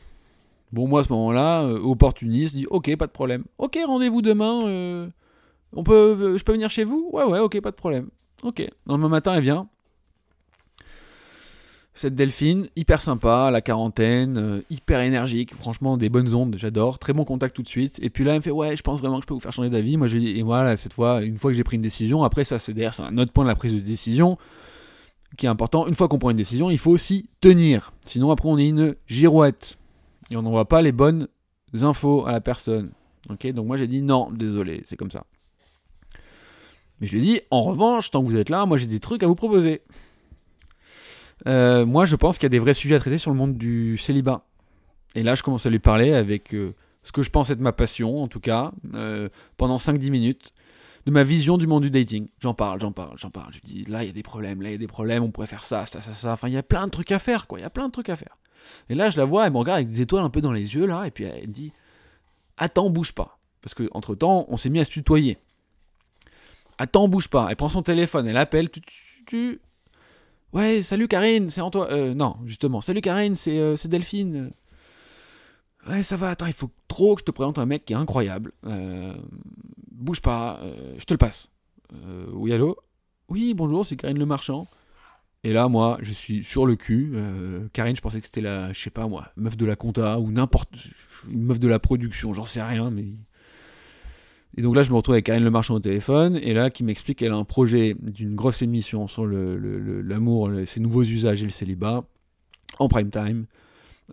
Bon, moi, à ce moment-là, opportuniste, dit Ok, pas de problème. Ok, rendez-vous demain. on peut, je peux venir chez vous? Ouais, ouais, ok, pas de problème. Ok. Le lendemain matin, elle vient. Cette Delphine, hyper sympa, la quarantaine, euh, hyper énergique, franchement des bonnes ondes, j'adore, très bon contact tout de suite. Et puis là, elle me fait ouais, je pense vraiment que je peux vous faire changer d'avis. Moi, je lui dis et voilà, cette fois, une fois que j'ai pris une décision, après ça, c'est d'ailleurs c'est un autre point de la prise de décision qui est important. Une fois qu'on prend une décision, il faut aussi tenir. Sinon, après, on est une girouette et on n'envoie pas les bonnes infos à la personne. Ok, donc moi j'ai dit non, désolé, c'est comme ça. Mais je lui ai dit, en revanche, tant que vous êtes là, moi j'ai des trucs à vous proposer. Euh, moi je pense qu'il y a des vrais sujets à traiter sur le monde du célibat. Et là je commence à lui parler avec euh, ce que je pense être ma passion, en tout cas, euh, pendant 5-10 minutes, de ma vision du monde du dating. J'en parle, j'en parle, j'en parle. Je lui dis, là il y a des problèmes, là il y a des problèmes, on pourrait faire ça, ça, ça, ça. Enfin, il y a plein de trucs à faire, quoi. Il y a plein de trucs à faire. Et là je la vois, elle me regarde avec des étoiles un peu dans les yeux, là, et puis elle dit, attends, bouge pas. Parce que entre temps, on s'est mis à se tutoyer. Attends, bouge pas. Elle prend son téléphone, elle appelle. Tu, tu, tu- Ouais, salut Karine, c'est Antoine. Euh, non, justement. Salut Karine, c'est euh, Delphine. Ouais, ça va. Attends, il faut trop que je te présente un mec qui est incroyable. Euh, bouge pas, euh, je te le passe. Euh, oui, allô? Oui, bonjour, c'est Karine Le Marchand. Et là, moi, je suis sur le cul. Euh, Karine, je pensais que c'était la, je sais pas moi, meuf de la compta ou n'importe, une meuf de la production, j'en sais rien, mais. Et donc là, je me retrouve avec Karine Le Marchand au téléphone, et là, qui m'explique qu'elle a un projet d'une grosse émission sur l'amour, ses nouveaux usages et le célibat, en prime time,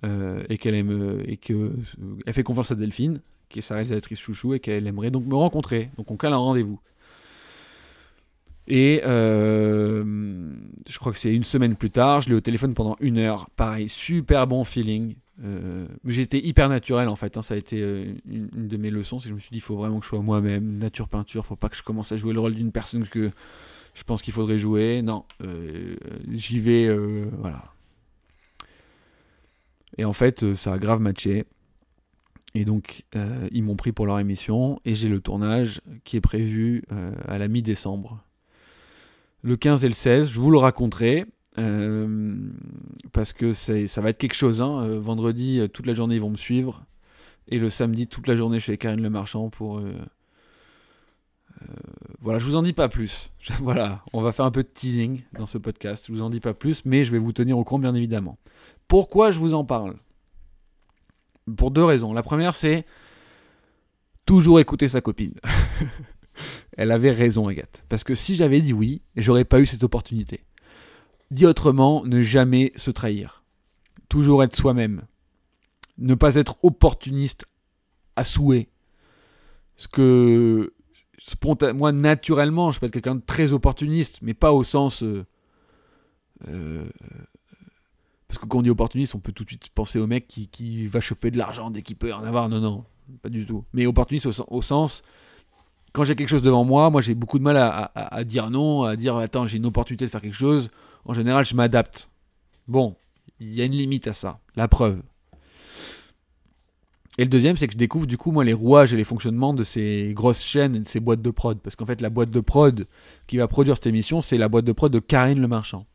euh, et qu'elle euh, euh, fait confiance à Delphine, qui est sa réalisatrice chouchou, et qu'elle aimerait donc me rencontrer. Donc on cale un rendez-vous. Et je crois que c'est une semaine plus tard, je l'ai au téléphone pendant une heure. Pareil, super bon feeling. Euh, été hyper naturel en fait. hein, ça a été euh, une, de mes leçons. C'est que je me suis dit, il faut vraiment que je sois moi-même, nature peinture. Faut pas que je commence à jouer le rôle d'une personne que je pense qu'il faudrait jouer. Non, euh, j'y vais, euh, voilà. Et en fait, ça a grave matché. Et donc, ils m'ont pris pour leur émission. Et j'ai le tournage qui est prévu à la mi-décembre. Le 15 et le 16, je vous le raconterai. Euh, parce que ça va être quelque chose. hein. Euh, vendredi, euh, toute la journée, ils vont me suivre. Et le samedi, toute la journée, avec Karine Le Marchand pour. voilà, je vous en dis pas plus. Voilà, on va faire un peu de teasing dans ce podcast. Je vous en dis pas plus, mais je vais vous tenir au courant, bien évidemment. Pourquoi je vous en parle? Pour deux raisons. La première, c'est toujours écouter sa copine. Elle avait raison, Agathe. Parce que si j'avais dit oui, j'aurais pas eu cette opportunité. Dit autrement, ne jamais se trahir. Toujours être soi-même. Ne pas être opportuniste à souhait. Ce que moi naturellement, je peux être quelqu'un de très opportuniste, mais pas au sens euh, euh, parce que quand on dit opportuniste, on peut tout de suite penser au mec qui, va choper de l'argent dès qu'il peut en avoir. Non, non, pas du tout. Mais opportuniste au, sen- au sens, quand j'ai quelque chose devant moi, moi j'ai beaucoup de mal à dire non, à dire attends, j'ai une opportunité de faire quelque chose. En général, je m'adapte. Bon, il y a une limite à ça. La preuve. Et le deuxième, c'est que je découvre du coup moi les rouages et les fonctionnements de ces grosses chaînes et de ces boîtes de prod. Parce qu'en fait, la boîte de prod qui va produire cette émission, c'est la boîte de prod de Karine Le Marchand.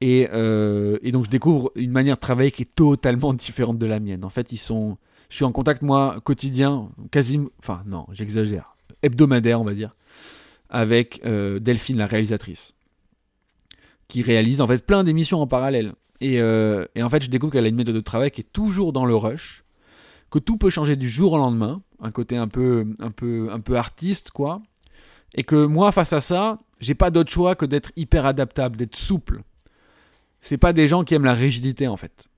Et, euh, donc je découvre une manière de travailler qui est totalement différente de la mienne. En fait, ils sont, je suis en contact moi quotidien, quasiment, enfin non, j'exagère, hebdomadaire on va dire, avec euh, Delphine la réalisatrice, qui réalise en fait plein d'émissions en parallèle. Et, euh, et en fait, je découvre qu'elle a une méthode de travail qui est toujours dans le rush, que tout peut changer du jour au lendemain, un côté un peu, un peu, un peu artiste quoi, et que moi face à ça, j'ai pas d'autre choix que d'être hyper adaptable, d'être souple c'est pas des gens qui aiment la rigidité en fait.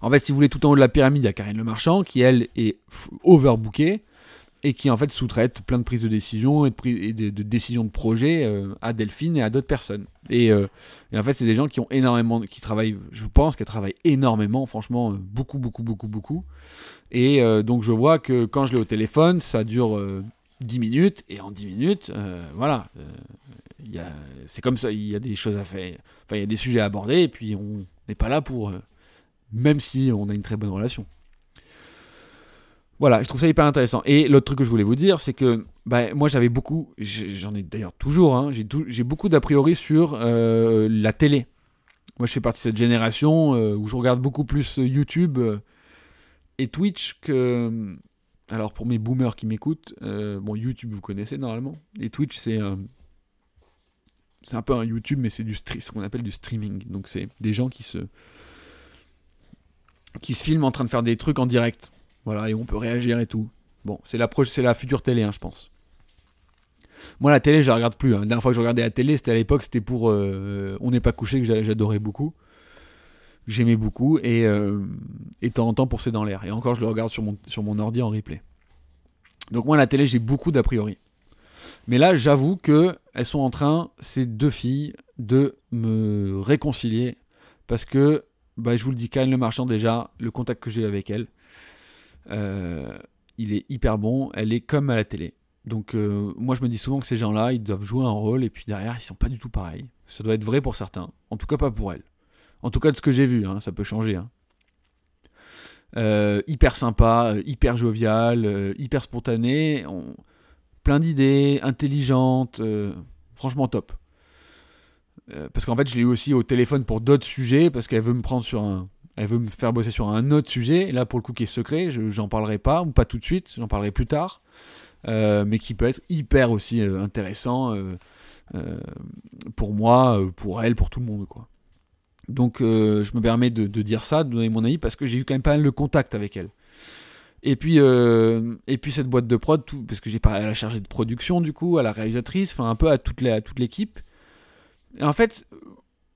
En fait, si vous voulez, tout en haut de la pyramide, il y a Karine Le Marchand qui, elle, est overbookée et qui, en fait, sous-traite plein de prises de décision et de, décisions de projet euh, à Delphine et à d'autres personnes. Et, euh, et en fait, c'est des gens qui ont énormément, qui travaillent, je pense qu'elles travaillent énormément, franchement, euh, beaucoup, beaucoup, beaucoup, beaucoup. Et donc, je vois que quand je l'ai au téléphone, ça dure euh, 10 minutes et en 10 minutes, voilà. c'est comme ça, il y a des choses à faire. Enfin, il y a des sujets à aborder et puis on n'est pas là pour. même si on a une très bonne relation. Voilà, je trouve ça hyper intéressant. Et l'autre truc que je voulais vous dire, c'est que bah, moi j'avais beaucoup, j'en ai d'ailleurs toujours, hein, j'ai beaucoup d'a priori sur euh, la télé. Moi, je fais partie de cette génération euh, où je regarde beaucoup plus euh, YouTube et Twitch que. Alors, pour mes boomers qui m'écoutent, bon, YouTube, vous connaissez normalement. Et Twitch, c'est. un peu un YouTube, mais c'est du ce qu'on appelle du streaming. Donc, c'est des gens qui se. qui se filment en train de faire des trucs en direct. Voilà, et on peut réagir et tout. Bon, c'est la, la future télé, hein, je pense. Moi, la télé, je la regarde plus. hein. La dernière fois que je regardais la télé, c'était à l'époque, c'était pour euh, On n'est pas couché, que j'a- j'adorais beaucoup. J'aimais beaucoup. Et, euh, et de temps en temps pour C'est dans l'air. Et encore, je le regarde sur mon, ordi en replay. Donc, moi, la télé, j'ai beaucoup d'a priori. Mais là, j'avoue que elles sont en train, ces deux filles, de me réconcilier. Parce que, bah, je vous le dis, Karen Le Marchand, déjà, le contact que j'ai avec elle, il est hyper bon. Elle est comme à la télé. Donc euh, moi je me dis souvent que ces gens-là, ils doivent jouer un rôle et puis derrière ils sont pas du tout pareils. Ça doit être vrai pour certains, en tout cas pas pour elle. En tout cas de ce que j'ai vu, hein, ça peut changer. hein. Euh, hyper sympa, euh, hyper jovial, euh, hyper spontané, on- plein d'idées, intelligente, euh, franchement top. Euh, parce qu'en fait je l'ai eu aussi au téléphone pour d'autres sujets parce qu'elle veut me prendre sur un, elle veut me faire bosser sur un autre sujet. Et là pour le coup qui est secret, je j'en parlerai pas ou pas tout de suite, j'en parlerai plus tard. Euh, mais qui peut être hyper aussi euh, intéressant euh, pour moi, pour elle, pour tout le monde. Quoi. Donc je me permets de, dire ça, de donner mon avis, parce que j'ai eu quand même pas mal de contact avec elle. Et puis, et puis cette boîte de prod, parce que j'ai parlé à la chargée de production du coup, à la réalisatrice, enfin un peu à toute, l'équipe. En fait,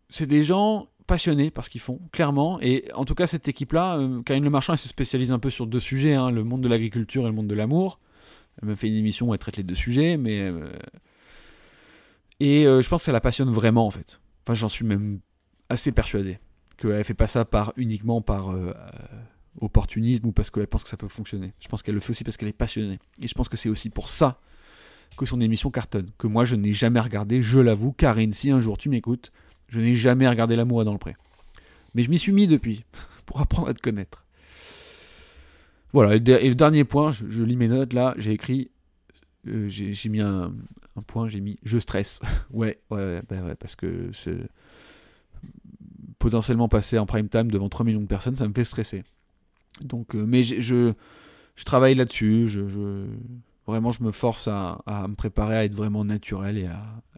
c'est des gens passionnés par ce qu'ils font, clairement. Et en tout cas, cette équipe-là, euh, Karine Le Marchand, elle se spécialise un peu sur deux sujets, hein, le monde de l'agriculture et le monde de l'amour. Elle m'a fait une émission où elle traite les deux sujets, mais. euh, Et euh, je pense que ça la passionne vraiment, en fait. Enfin, j'en suis même assez persuadé. Qu'elle fait pas ça par, uniquement par opportunisme ou parce qu'elle pense que ça peut fonctionner. Je pense qu'elle le fait aussi parce qu'elle est passionnée. Et je pense que c'est aussi pour ça que son émission cartonne. Que moi, je n'ai jamais regardé, je l'avoue. Karine, si un jour tu m'écoutes, je n'ai jamais regardé L'amour dans le pré. Mais je m'y suis mis depuis, pour apprendre à te connaître. Voilà, et le dernier point, je, lis mes notes là, j'ai écrit, euh, j'ai mis un, point, j'ai mis je stresse. ouais, ouais, ouais, bah parce que potentiellement passer en prime time devant 3 millions de personnes, ça me fait stresser. Donc, euh, mais je, travaille là-dessus, vraiment je me force à, me préparer à être vraiment naturel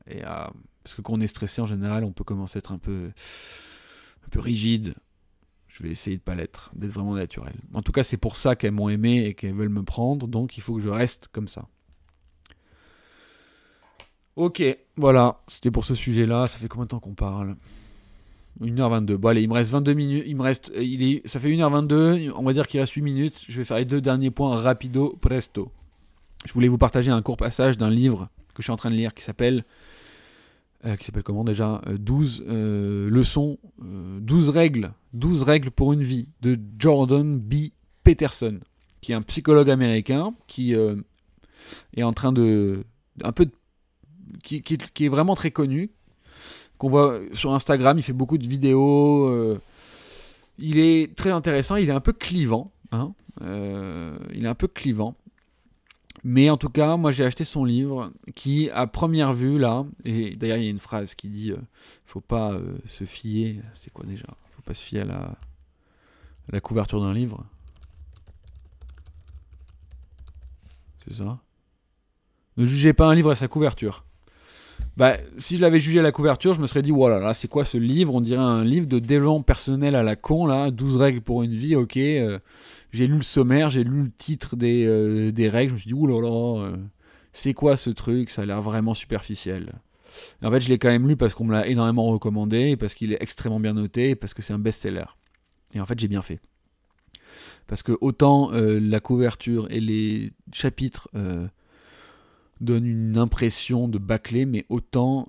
et à parce que quand on est stressé en général, on peut commencer à être un peu, rigide. Je vais essayer de pas l'être, d'être vraiment naturel. En tout cas, c'est pour ça qu'elles m'ont aimé et qu'elles veulent me prendre, donc il faut que je reste comme ça. Ok, voilà, c'était pour ce sujet-là. Ça fait combien de temps qu'on parle? 1h22. Bon, allez, il me reste 22 minutes. Il me reste, euh, ça fait 1h22. On va dire qu'il reste 8 minutes. Je vais faire les deux derniers points rapido presto. Je voulais vous partager un court passage d'un livre que je suis en train de lire qui s'appelle. Euh, qui s'appelle comment déjà Euh, 12 euh, leçons, euh, 12 règles, 12 règles pour une vie de Jordan B. Peterson, qui est un psychologue américain qui est en train de. un peu qui, qui- qui est vraiment très connu, qu'on voit sur Instagram, il fait beaucoup de vidéos. il est très intéressant, il est un peu clivant. hein, il est un peu clivant. Mais en tout cas, moi j'ai acheté son livre qui, à première vue, là, et d'ailleurs il y a une phrase qui dit euh, faut pas euh, se fier. C'est quoi déjà? Faut pas se fier à la, couverture d'un livre. C'est ça? Ne jugez pas un livre à sa couverture. Bah, si je l'avais jugé à la couverture, je me serais dit, voilà, là, c'est quoi ce livre? On dirait un livre de développement personnel à la con, là, 12 règles pour une vie, ok. euh, j'ai lu le sommaire, j'ai lu le titre des, euh, des règles, je me suis dit, oulala, euh, c'est quoi ce truc? Ça a l'air vraiment superficiel. Et en fait, je l'ai quand même lu parce qu'on me l'a énormément recommandé, parce qu'il est extrêmement bien noté, parce que c'est un best-seller. Et en fait, j'ai bien fait. Parce que autant euh, la couverture et les chapitres donnent une impression de bâclé, mais autant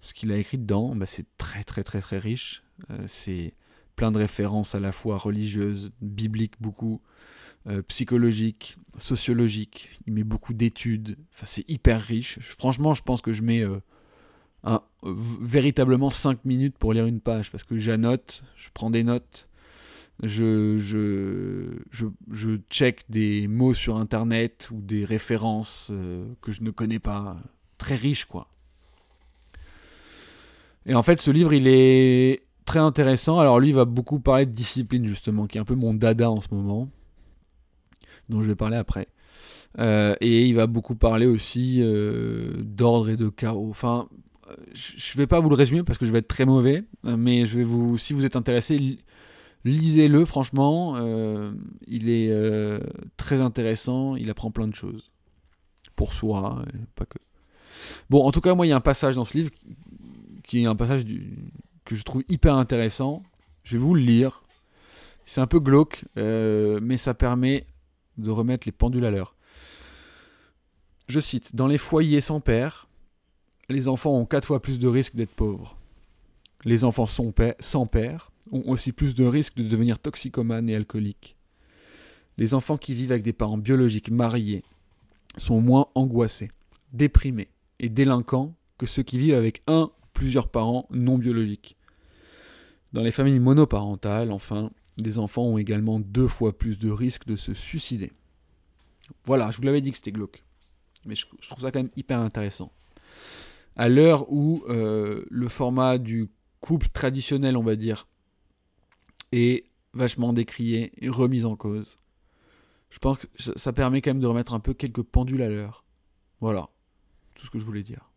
ce qu'il a écrit dedans, bah, c'est très très très très riche. C'est plein de références à la fois religieuses, bibliques beaucoup, euh, psychologiques, sociologiques. Il met beaucoup d'études. Enfin, c'est hyper riche. Franchement, je pense que je mets euh, véritablement 5 minutes pour lire une page parce que j'annote, je prends des notes. Je, je, je, je check des mots sur internet ou des références euh, que je ne connais pas. Très riche, quoi. Et en fait, ce livre, il est très intéressant. Alors lui, il va beaucoup parler de discipline, justement, qui est un peu mon dada en ce moment, dont je vais parler après. Euh, et il va beaucoup parler aussi euh, d'ordre et de chaos. Enfin, je ne vais pas vous le résumer parce que je vais être très mauvais, mais je vais vous, si vous êtes intéressé, li- lisez-le. Franchement, euh, il est très intéressant. Il apprend plein de choses pour soi, pas que. Bon, en tout cas, moi, il y a un passage dans ce livre qui est un passage du- que je trouve hyper intéressant. Je vais vous le lire. C'est un peu glauque, euh, mais ça permet de remettre les pendules à l'heure. Je cite Dans les foyers sans père, les enfants ont quatre fois plus de risques d'être pauvres. Les enfants sans père, sans père ont aussi plus de risques de devenir toxicomanes et alcooliques. Les enfants qui vivent avec des parents biologiques mariés sont moins angoissés, déprimés et délinquants que ceux qui vivent avec un plusieurs parents non biologiques. Dans les familles monoparentales, enfin, les enfants ont également deux fois plus de risques de se suicider. Voilà, je vous l'avais dit que c'était glauque. Mais je, trouve ça quand même hyper intéressant. À l'heure où euh, le format du couple traditionnel, on va dire, est vachement décrié et remis en cause, je pense que ça permet quand même de remettre un peu quelques pendules à l'heure. Voilà, tout ce que je voulais dire.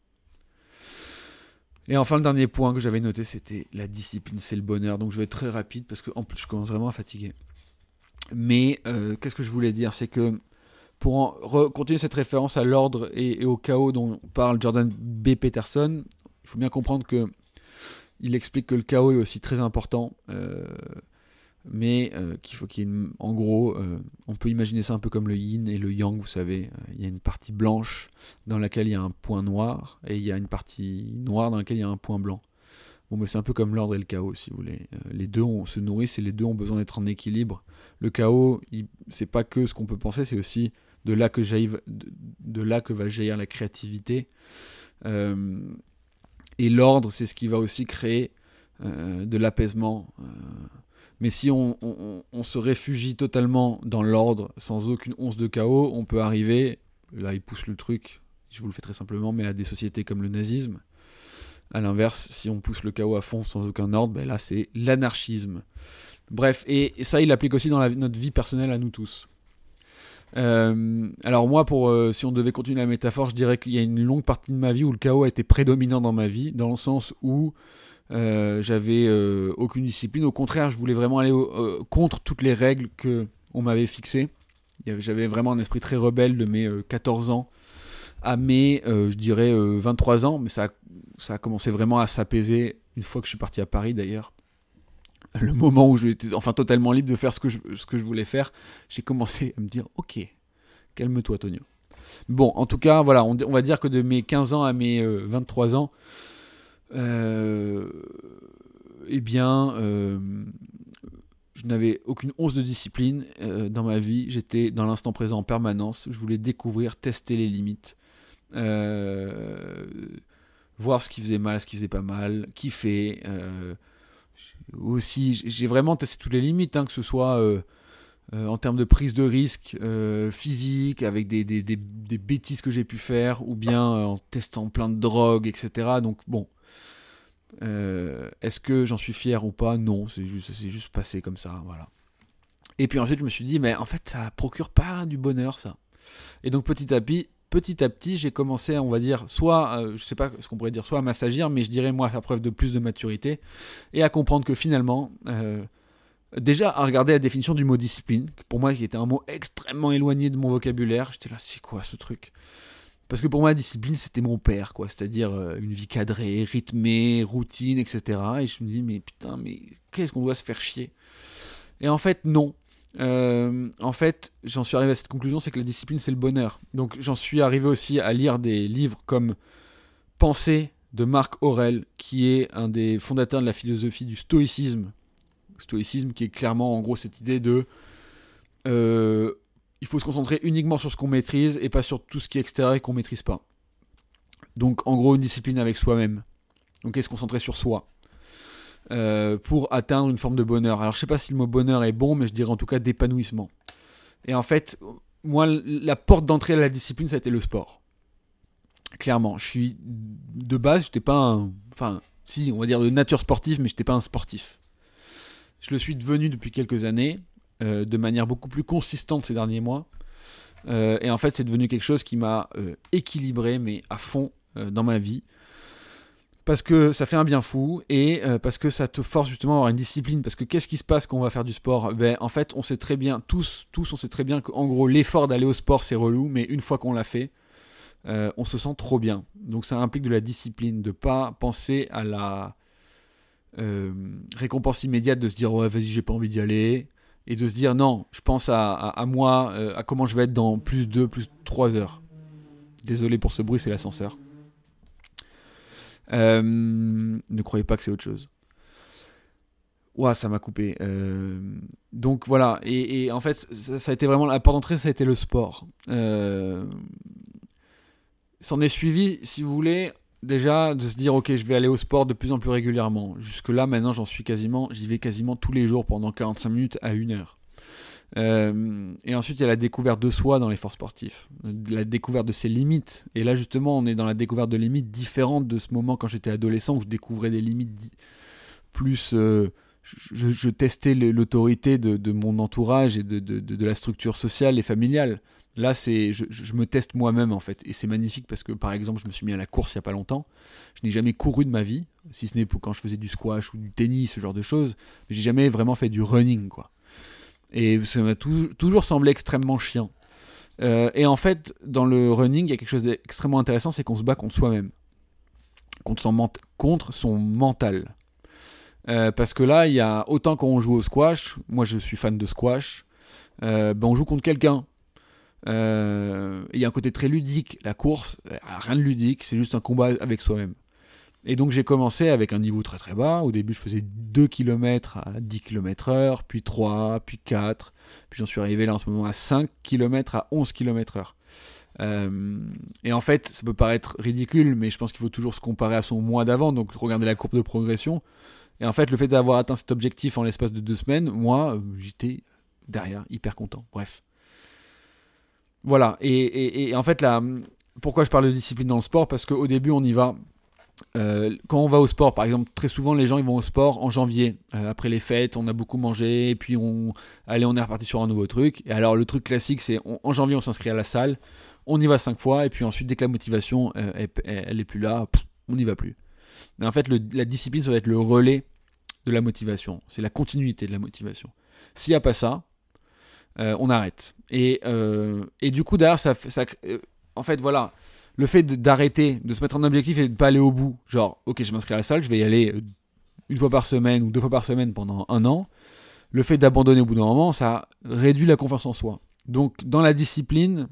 Et enfin, le dernier point que j'avais noté, c'était la discipline, c'est le bonheur. Donc je vais être très rapide parce que en plus, je commence vraiment à fatiguer. Mais euh, qu'est-ce que je voulais dire? C'est que pour continuer cette référence à l'ordre et, et au chaos dont parle Jordan B. Peterson, il faut bien comprendre que il explique que le chaos est aussi très important, euh, mais euh, qu'il faut qu'il en gros, euh, on peut imaginer ça un peu comme le yin et le yang, vous savez, Euh, il y a une partie blanche dans laquelle il y a un point noir et il y a une partie noire dans laquelle il y a un point blanc. Bon, mais c'est un peu comme l'ordre et le chaos, si vous voulez. Les deux ont- se nourrissent et les deux ont besoin d'être en équilibre. Le chaos, c'est pas que ce qu'on peut penser, c'est aussi de là que de, là que va jaillir la créativité. Et l'ordre, c'est ce qui va aussi créer de l'apaisement. Mais si on, se réfugie totalement dans l'ordre, sans aucune once de chaos, on peut arriver, là il pousse le truc, je vous le fais très simplement, mais à des sociétés comme le nazisme. À l'inverse, si on pousse le chaos à fond sans aucun ordre, ben là c'est l'anarchisme. Bref, et, ça il applique aussi dans notre vie personnelle à nous tous. Euh, alors moi, pour euh, si on devait continuer la métaphore, je dirais qu'il y a une longue partie de ma vie où le chaos a été prédominant dans ma vie, dans le sens où euh, j'avais euh, aucune discipline. Au contraire, je voulais vraiment aller euh, contre toutes les règles que on m'avait fixées. J'avais vraiment un esprit très rebelle de mes euh, 14 ans à mes, je dirais, euh, 23 ans, mais ça ça a commencé vraiment à s'apaiser une fois que je suis parti à Paris d'ailleurs. Le moment où j'étais enfin totalement libre de faire ce que je, ce que je voulais faire, j'ai commencé à me dire ok, calme-toi Tonio. Bon, en tout cas, voilà, on, va dire que de mes 15 ans à mes euh, 23 ans, eh bien, euh, je n'avais aucune once de discipline euh, dans ma vie. J'étais dans l'instant présent en permanence. Je voulais découvrir, tester les limites, euh, voir ce qui faisait mal, ce qui faisait pas mal, kiffer. euh, aussi, j'ai vraiment testé toutes les limites, hein, que ce soit euh, euh, en termes de prise de risque euh, physique, avec des, des- des- des bêtises que j'ai pu faire, ou bien euh, en testant plein de drogues, etc. Donc bon, Euh, est-ce que j'en suis fier ou pas? Non, c'est juste, juste passé comme ça, voilà. Et puis ensuite, je me suis dit, mais en fait, ça procure pas du bonheur, ça. Et donc petit à petit, petit à petit, j'ai commencé, on va dire, soit, euh, je sais pas ce qu'on pourrait dire, soit à m'assagir, mais je dirais moi à faire preuve de plus de maturité et à comprendre que finalement, euh, déjà à regarder la définition du mot discipline, pour moi qui était un mot extrêmement éloigné de mon vocabulaire, j'étais là, c'est quoi ce truc? Parce que pour moi, la discipline, c'était mon père, quoi, c'est-à-dire euh, une vie cadrée, rythmée, routine, etc. Et je me dis, mais putain, mais qu'est-ce qu'on doit se faire chier? Et en fait, non. Euh, en fait, j'en suis arrivé à cette conclusion, c'est que la discipline, c'est le bonheur. Donc j'en suis arrivé aussi à lire des livres comme Pensée de Marc Aurel, qui est un des fondateurs de la philosophie du stoïcisme. Stoïcisme qui est clairement, en gros, cette idée de... euh, il faut se concentrer uniquement sur ce qu'on maîtrise et pas sur tout ce qui est extérieur et qu'on maîtrise pas. Donc en gros, une discipline avec soi-même. Donc et se concentrer sur soi. Euh, pour atteindre une forme de bonheur. Alors je sais pas si le mot bonheur est bon, mais je dirais en tout cas d'épanouissement. Et en fait, moi, la porte d'entrée à la discipline, ça a été le sport. Clairement, je suis de base, j'étais pas un, enfin, si, on va dire de nature sportive, mais je n'étais pas un sportif. Je le suis devenu depuis quelques années, euh, de manière beaucoup plus consistante ces derniers mois. Euh, et en fait, c'est devenu quelque chose qui m'a euh, équilibré, mais à fond dans ma vie. Parce que ça fait un bien fou et parce que ça te force justement à avoir une discipline. Parce que qu'est-ce qui se passe quand on va faire du sport? Ben, En fait, on sait très bien, tous, tous, on sait très bien qu'en gros, l'effort d'aller au sport, c'est relou, mais une fois qu'on l'a fait, on se sent trop bien. Donc ça implique de la discipline, de pas penser à la récompense immédiate, de se dire ouais vas-y j'ai pas envie d'y aller, et de se dire non, je pense à, moi, euh, à comment je vais être dans plus 2, plus 3 heures. Désolé pour ce bruit, c'est l'ascenseur. Euh, ne croyez pas que c'est autre chose. Ouah, ça m'a coupé. Euh, donc voilà, et, en fait, ça, a été vraiment la porte d'entrée, ça a été le sport. S'en est suivi, si vous voulez, déjà de se dire ok je vais aller au sport de plus en plus régulièrement. Jusque là maintenant j'en suis quasiment, j'y vais quasiment tous les jours pendant 45 minutes à 1 heure. Euh, et ensuite il y a la découverte de soi dans l'effort sportif, la découverte de ses limites. Et là justement on est dans la découverte de limites différentes de ce moment quand j'étais adolescent où je découvrais des limites plus... Euh, je, testais l'autorité de, mon entourage et de, de, la structure sociale et familiale. Là, c'est, je, me teste moi-même en fait, et c'est magnifique parce que par exemple, je me suis mis à la course il y a pas longtemps. Je n'ai jamais couru de ma vie, si ce n'est quand je faisais du squash ou du tennis, ce genre de choses. Mais j'ai jamais vraiment fait du running, quoi. Et ça m'a toujours semblé extrêmement chiant. Euh, et en fait, dans le running, il y a quelque chose d'extrêmement intéressant, c'est qu'on se bat contre soi-même, contre son, contre son mental. Euh, parce que là, il y a autant qu'on joue au squash, moi je suis fan de squash, euh, ben on joue contre quelqu'un. Euh, il y a un côté très ludique. La course, euh, rien de ludique, c'est juste un combat avec soi-même. Et donc j'ai commencé avec un niveau très très bas. Au début, je faisais 2 km à 10 km heure, puis 3, puis 4. Puis j'en suis arrivé là en ce moment à 5 km à 11 km heure. Euh, et en fait, ça peut paraître ridicule, mais je pense qu'il faut toujours se comparer à son mois d'avant, donc regarder la courbe de progression. Et en fait, le fait d'avoir atteint cet objectif en l'espace de deux semaines, moi, j'étais derrière, hyper content. Bref. Voilà, et, en fait, pourquoi je parle de discipline dans le sport? Parce qu'au début, on y va. Euh, quand on va au sport, par exemple, très souvent les gens ils vont au sport en janvier, euh, après les fêtes, on a beaucoup mangé, et puis on, allez, on est reparti sur un nouveau truc. Et alors le truc classique, c'est en janvier on s'inscrit à la salle, on y va cinq fois, et puis ensuite dès que la motivation euh, elle, est plus là, on n'y va plus. Mais en fait, la discipline ça va être le relais de la motivation, c'est la continuité de la motivation. S'il n'y a pas ça, on arrête. Et, euh, et, du coup, derrière, ça, ça, euh, en fait, voilà, le fait d'arrêter, de se mettre un objectif et de pas aller au bout, genre, ok, je m'inscris à la salle, je vais y aller une fois par semaine ou deux fois par semaine pendant un an, le fait d'abandonner au bout d'un moment, ça réduit la confiance en soi. Donc, dans la discipline,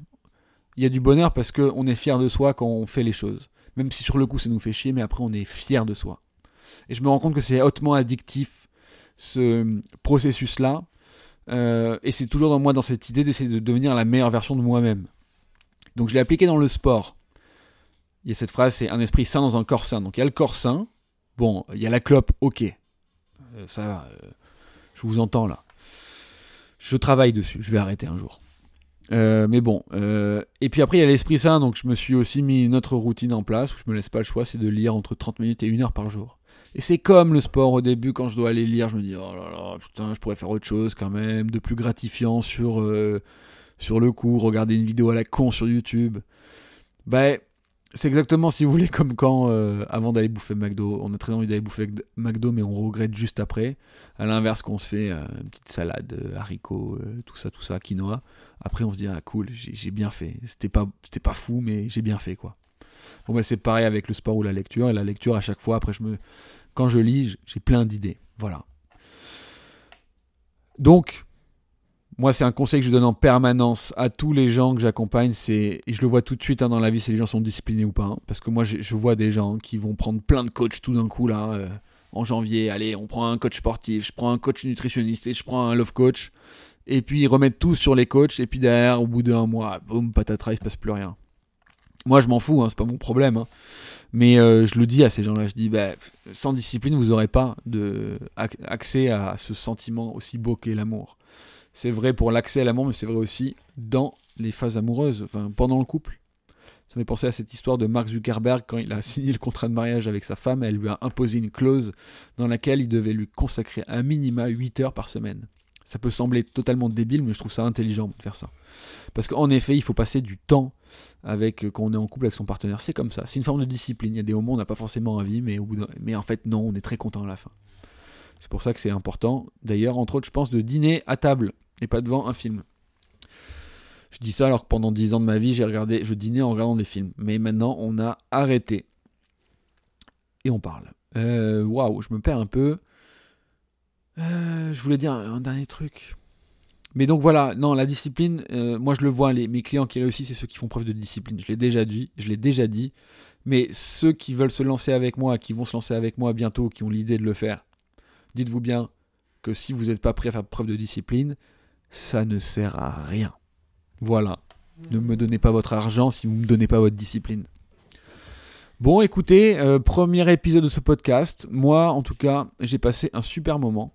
il y a du bonheur parce qu'on est fier de soi quand on fait les choses. Même si sur le coup, ça nous fait chier, mais après, on est fier de soi. Et je me rends compte que c'est hautement addictif, ce processus-là, euh, et c'est toujours dans moi, dans cette idée d'essayer de devenir la meilleure version de moi-même. Donc je l'ai appliqué dans le sport. Il y a cette phrase, c'est un esprit sain dans un corps sain. Donc il y a le corps sain. Bon, il y a la clope, ok. Euh, ça, euh, je vous entends là. Je travaille dessus, je vais arrêter un jour. mais bon, et puis après il y a l'esprit sain, donc je me suis aussi mis une autre routine en place où je me laisse pas le choix, c'est de lire entre 30 minutes et 1 heure par jour. Et c'est comme le sport au début, quand je dois aller lire, je me dis, oh là là, putain, je pourrais faire autre chose quand même, de plus gratifiant sur, euh, sur le coup, regarder une vidéo à la con sur YouTube. Ben, c'est exactement, si vous voulez, comme quand, euh, avant d'aller bouffer McDo, on a très envie d'aller bouffer McDo, mais on regrette juste après. À l'inverse, qu'on se fait euh, une petite salade, haricots, tout ça, tout ça, quinoa. Après, on se dit, ah cool, j'ai bien fait. C'était pas, pas fou, mais j'ai bien fait, quoi. Bon, ben, c'est pareil avec le sport ou la lecture. Et la lecture, à chaque fois, après, je me quand je lis, j'ai plein d'idées. Voilà. Donc, moi, c'est un conseil que je donne en permanence à tous les gens que j'accompagne. C'est et je le vois tout de suite hein, dans la vie si les gens sont disciplinés ou pas. Hein. parce que moi, je vois des gens qui vont prendre plein de coachs tout d'un coup là. Euh, en janvier, allez, on prend un coach sportif, je prends un coach nutritionniste et je prends un love coach. Et puis ils remettent tout sur les coachs. Et puis derrière, au bout d'un mois, boum, patatras, il se passe plus rien. Moi, je m'en fous, hein, c'est pas mon problème. Hein. Mais euh, je le dis à ces gens-là, je dis, bah, sans discipline, vous n'aurez pas de, accès à ce sentiment aussi beau qu'est l'amour. C'est vrai pour l'accès à l'amour, mais c'est vrai aussi dans les phases amoureuses, enfin, pendant le couple. Ça m'a pensé à cette histoire de Mark Zuckerberg quand il a signé le contrat de mariage avec sa femme, elle lui a imposé une clause dans laquelle il devait lui consacrer un minima 8 heures par semaine. Ça peut sembler totalement débile, mais je trouve ça intelligent de faire ça. Parce qu'en effet, il faut passer du temps avec quand on est en couple avec son partenaire. C'est comme ça. C'est une forme de discipline. Il y a des moments où on n'a pas forcément envie, mais en fait, non, on est très content à la fin. C'est pour ça que c'est important. D'ailleurs, entre autres, je pense de dîner à table et pas devant un film. Je dis ça alors que pendant 10 ans de ma vie, j'ai regardé, je dînais en regardant des films. Mais maintenant, on a arrêté. Et on parle. Euh, waouh, je me perds un peu. Euh, je voulais dire un dernier truc. Mais donc voilà, non, la discipline, euh, moi je le vois, mes clients qui réussissent, c'est ceux qui font preuve de discipline. Je l'ai déjà dit, je l'ai déjà dit. Mais ceux qui veulent se lancer avec moi, qui vont se lancer avec moi bientôt, qui ont l'idée de le faire, dites-vous bien que si vous n'êtes pas prêt à faire preuve de discipline, ça ne sert à rien. Voilà. Ne me donnez pas votre argent si vous ne me donnez pas votre discipline. Bon, écoutez, euh, premier épisode de ce podcast. Moi, en tout cas, j'ai passé un super moment.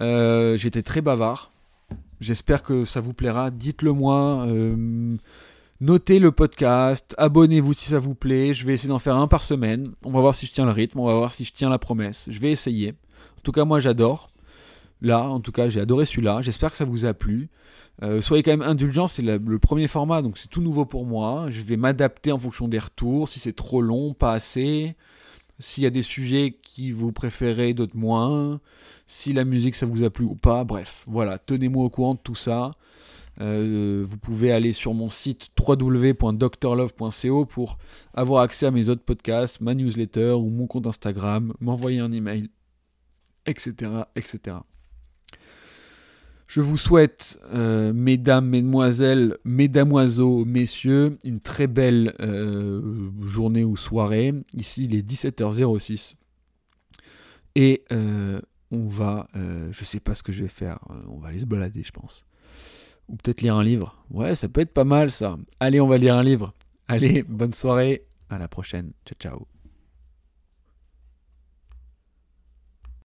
Euh, j'étais très bavard. J'espère que ça vous plaira. Dites-le moi. Euh, notez le podcast. Abonnez-vous si ça vous plaît. Je vais essayer d'en faire un par semaine. On va voir si je tiens le rythme. On va voir si je tiens la promesse. Je vais essayer. En tout cas, moi, j'adore. Là, en tout cas, j'ai adoré celui-là. J'espère que ça vous a plu. Euh, soyez quand même indulgents, c'est le premier format, donc c'est tout nouveau pour moi. Je vais m'adapter en fonction des retours, si c'est trop long, pas assez, s'il y a des sujets qui vous préférez, d'autres moins, si la musique ça vous a plu ou pas, bref, voilà, tenez-moi au courant de tout ça. Euh, vous pouvez aller sur mon site www.doctorlove.co pour avoir accès à mes autres podcasts, ma newsletter ou mon compte Instagram, m'envoyer un email, etc. etc. Je vous souhaite, euh, mesdames, mesdemoiselles, mesdamoiseaux, messieurs, une très belle euh, journée ou soirée. Ici, il est 17h06. Et euh, on va, je ne sais pas ce que je vais faire, on va aller se balader, je pense. Ou peut-être lire un livre. Ouais, ça peut être pas mal ça. Allez, on va lire un livre. Allez, bonne soirée. À la prochaine. Ciao, ciao.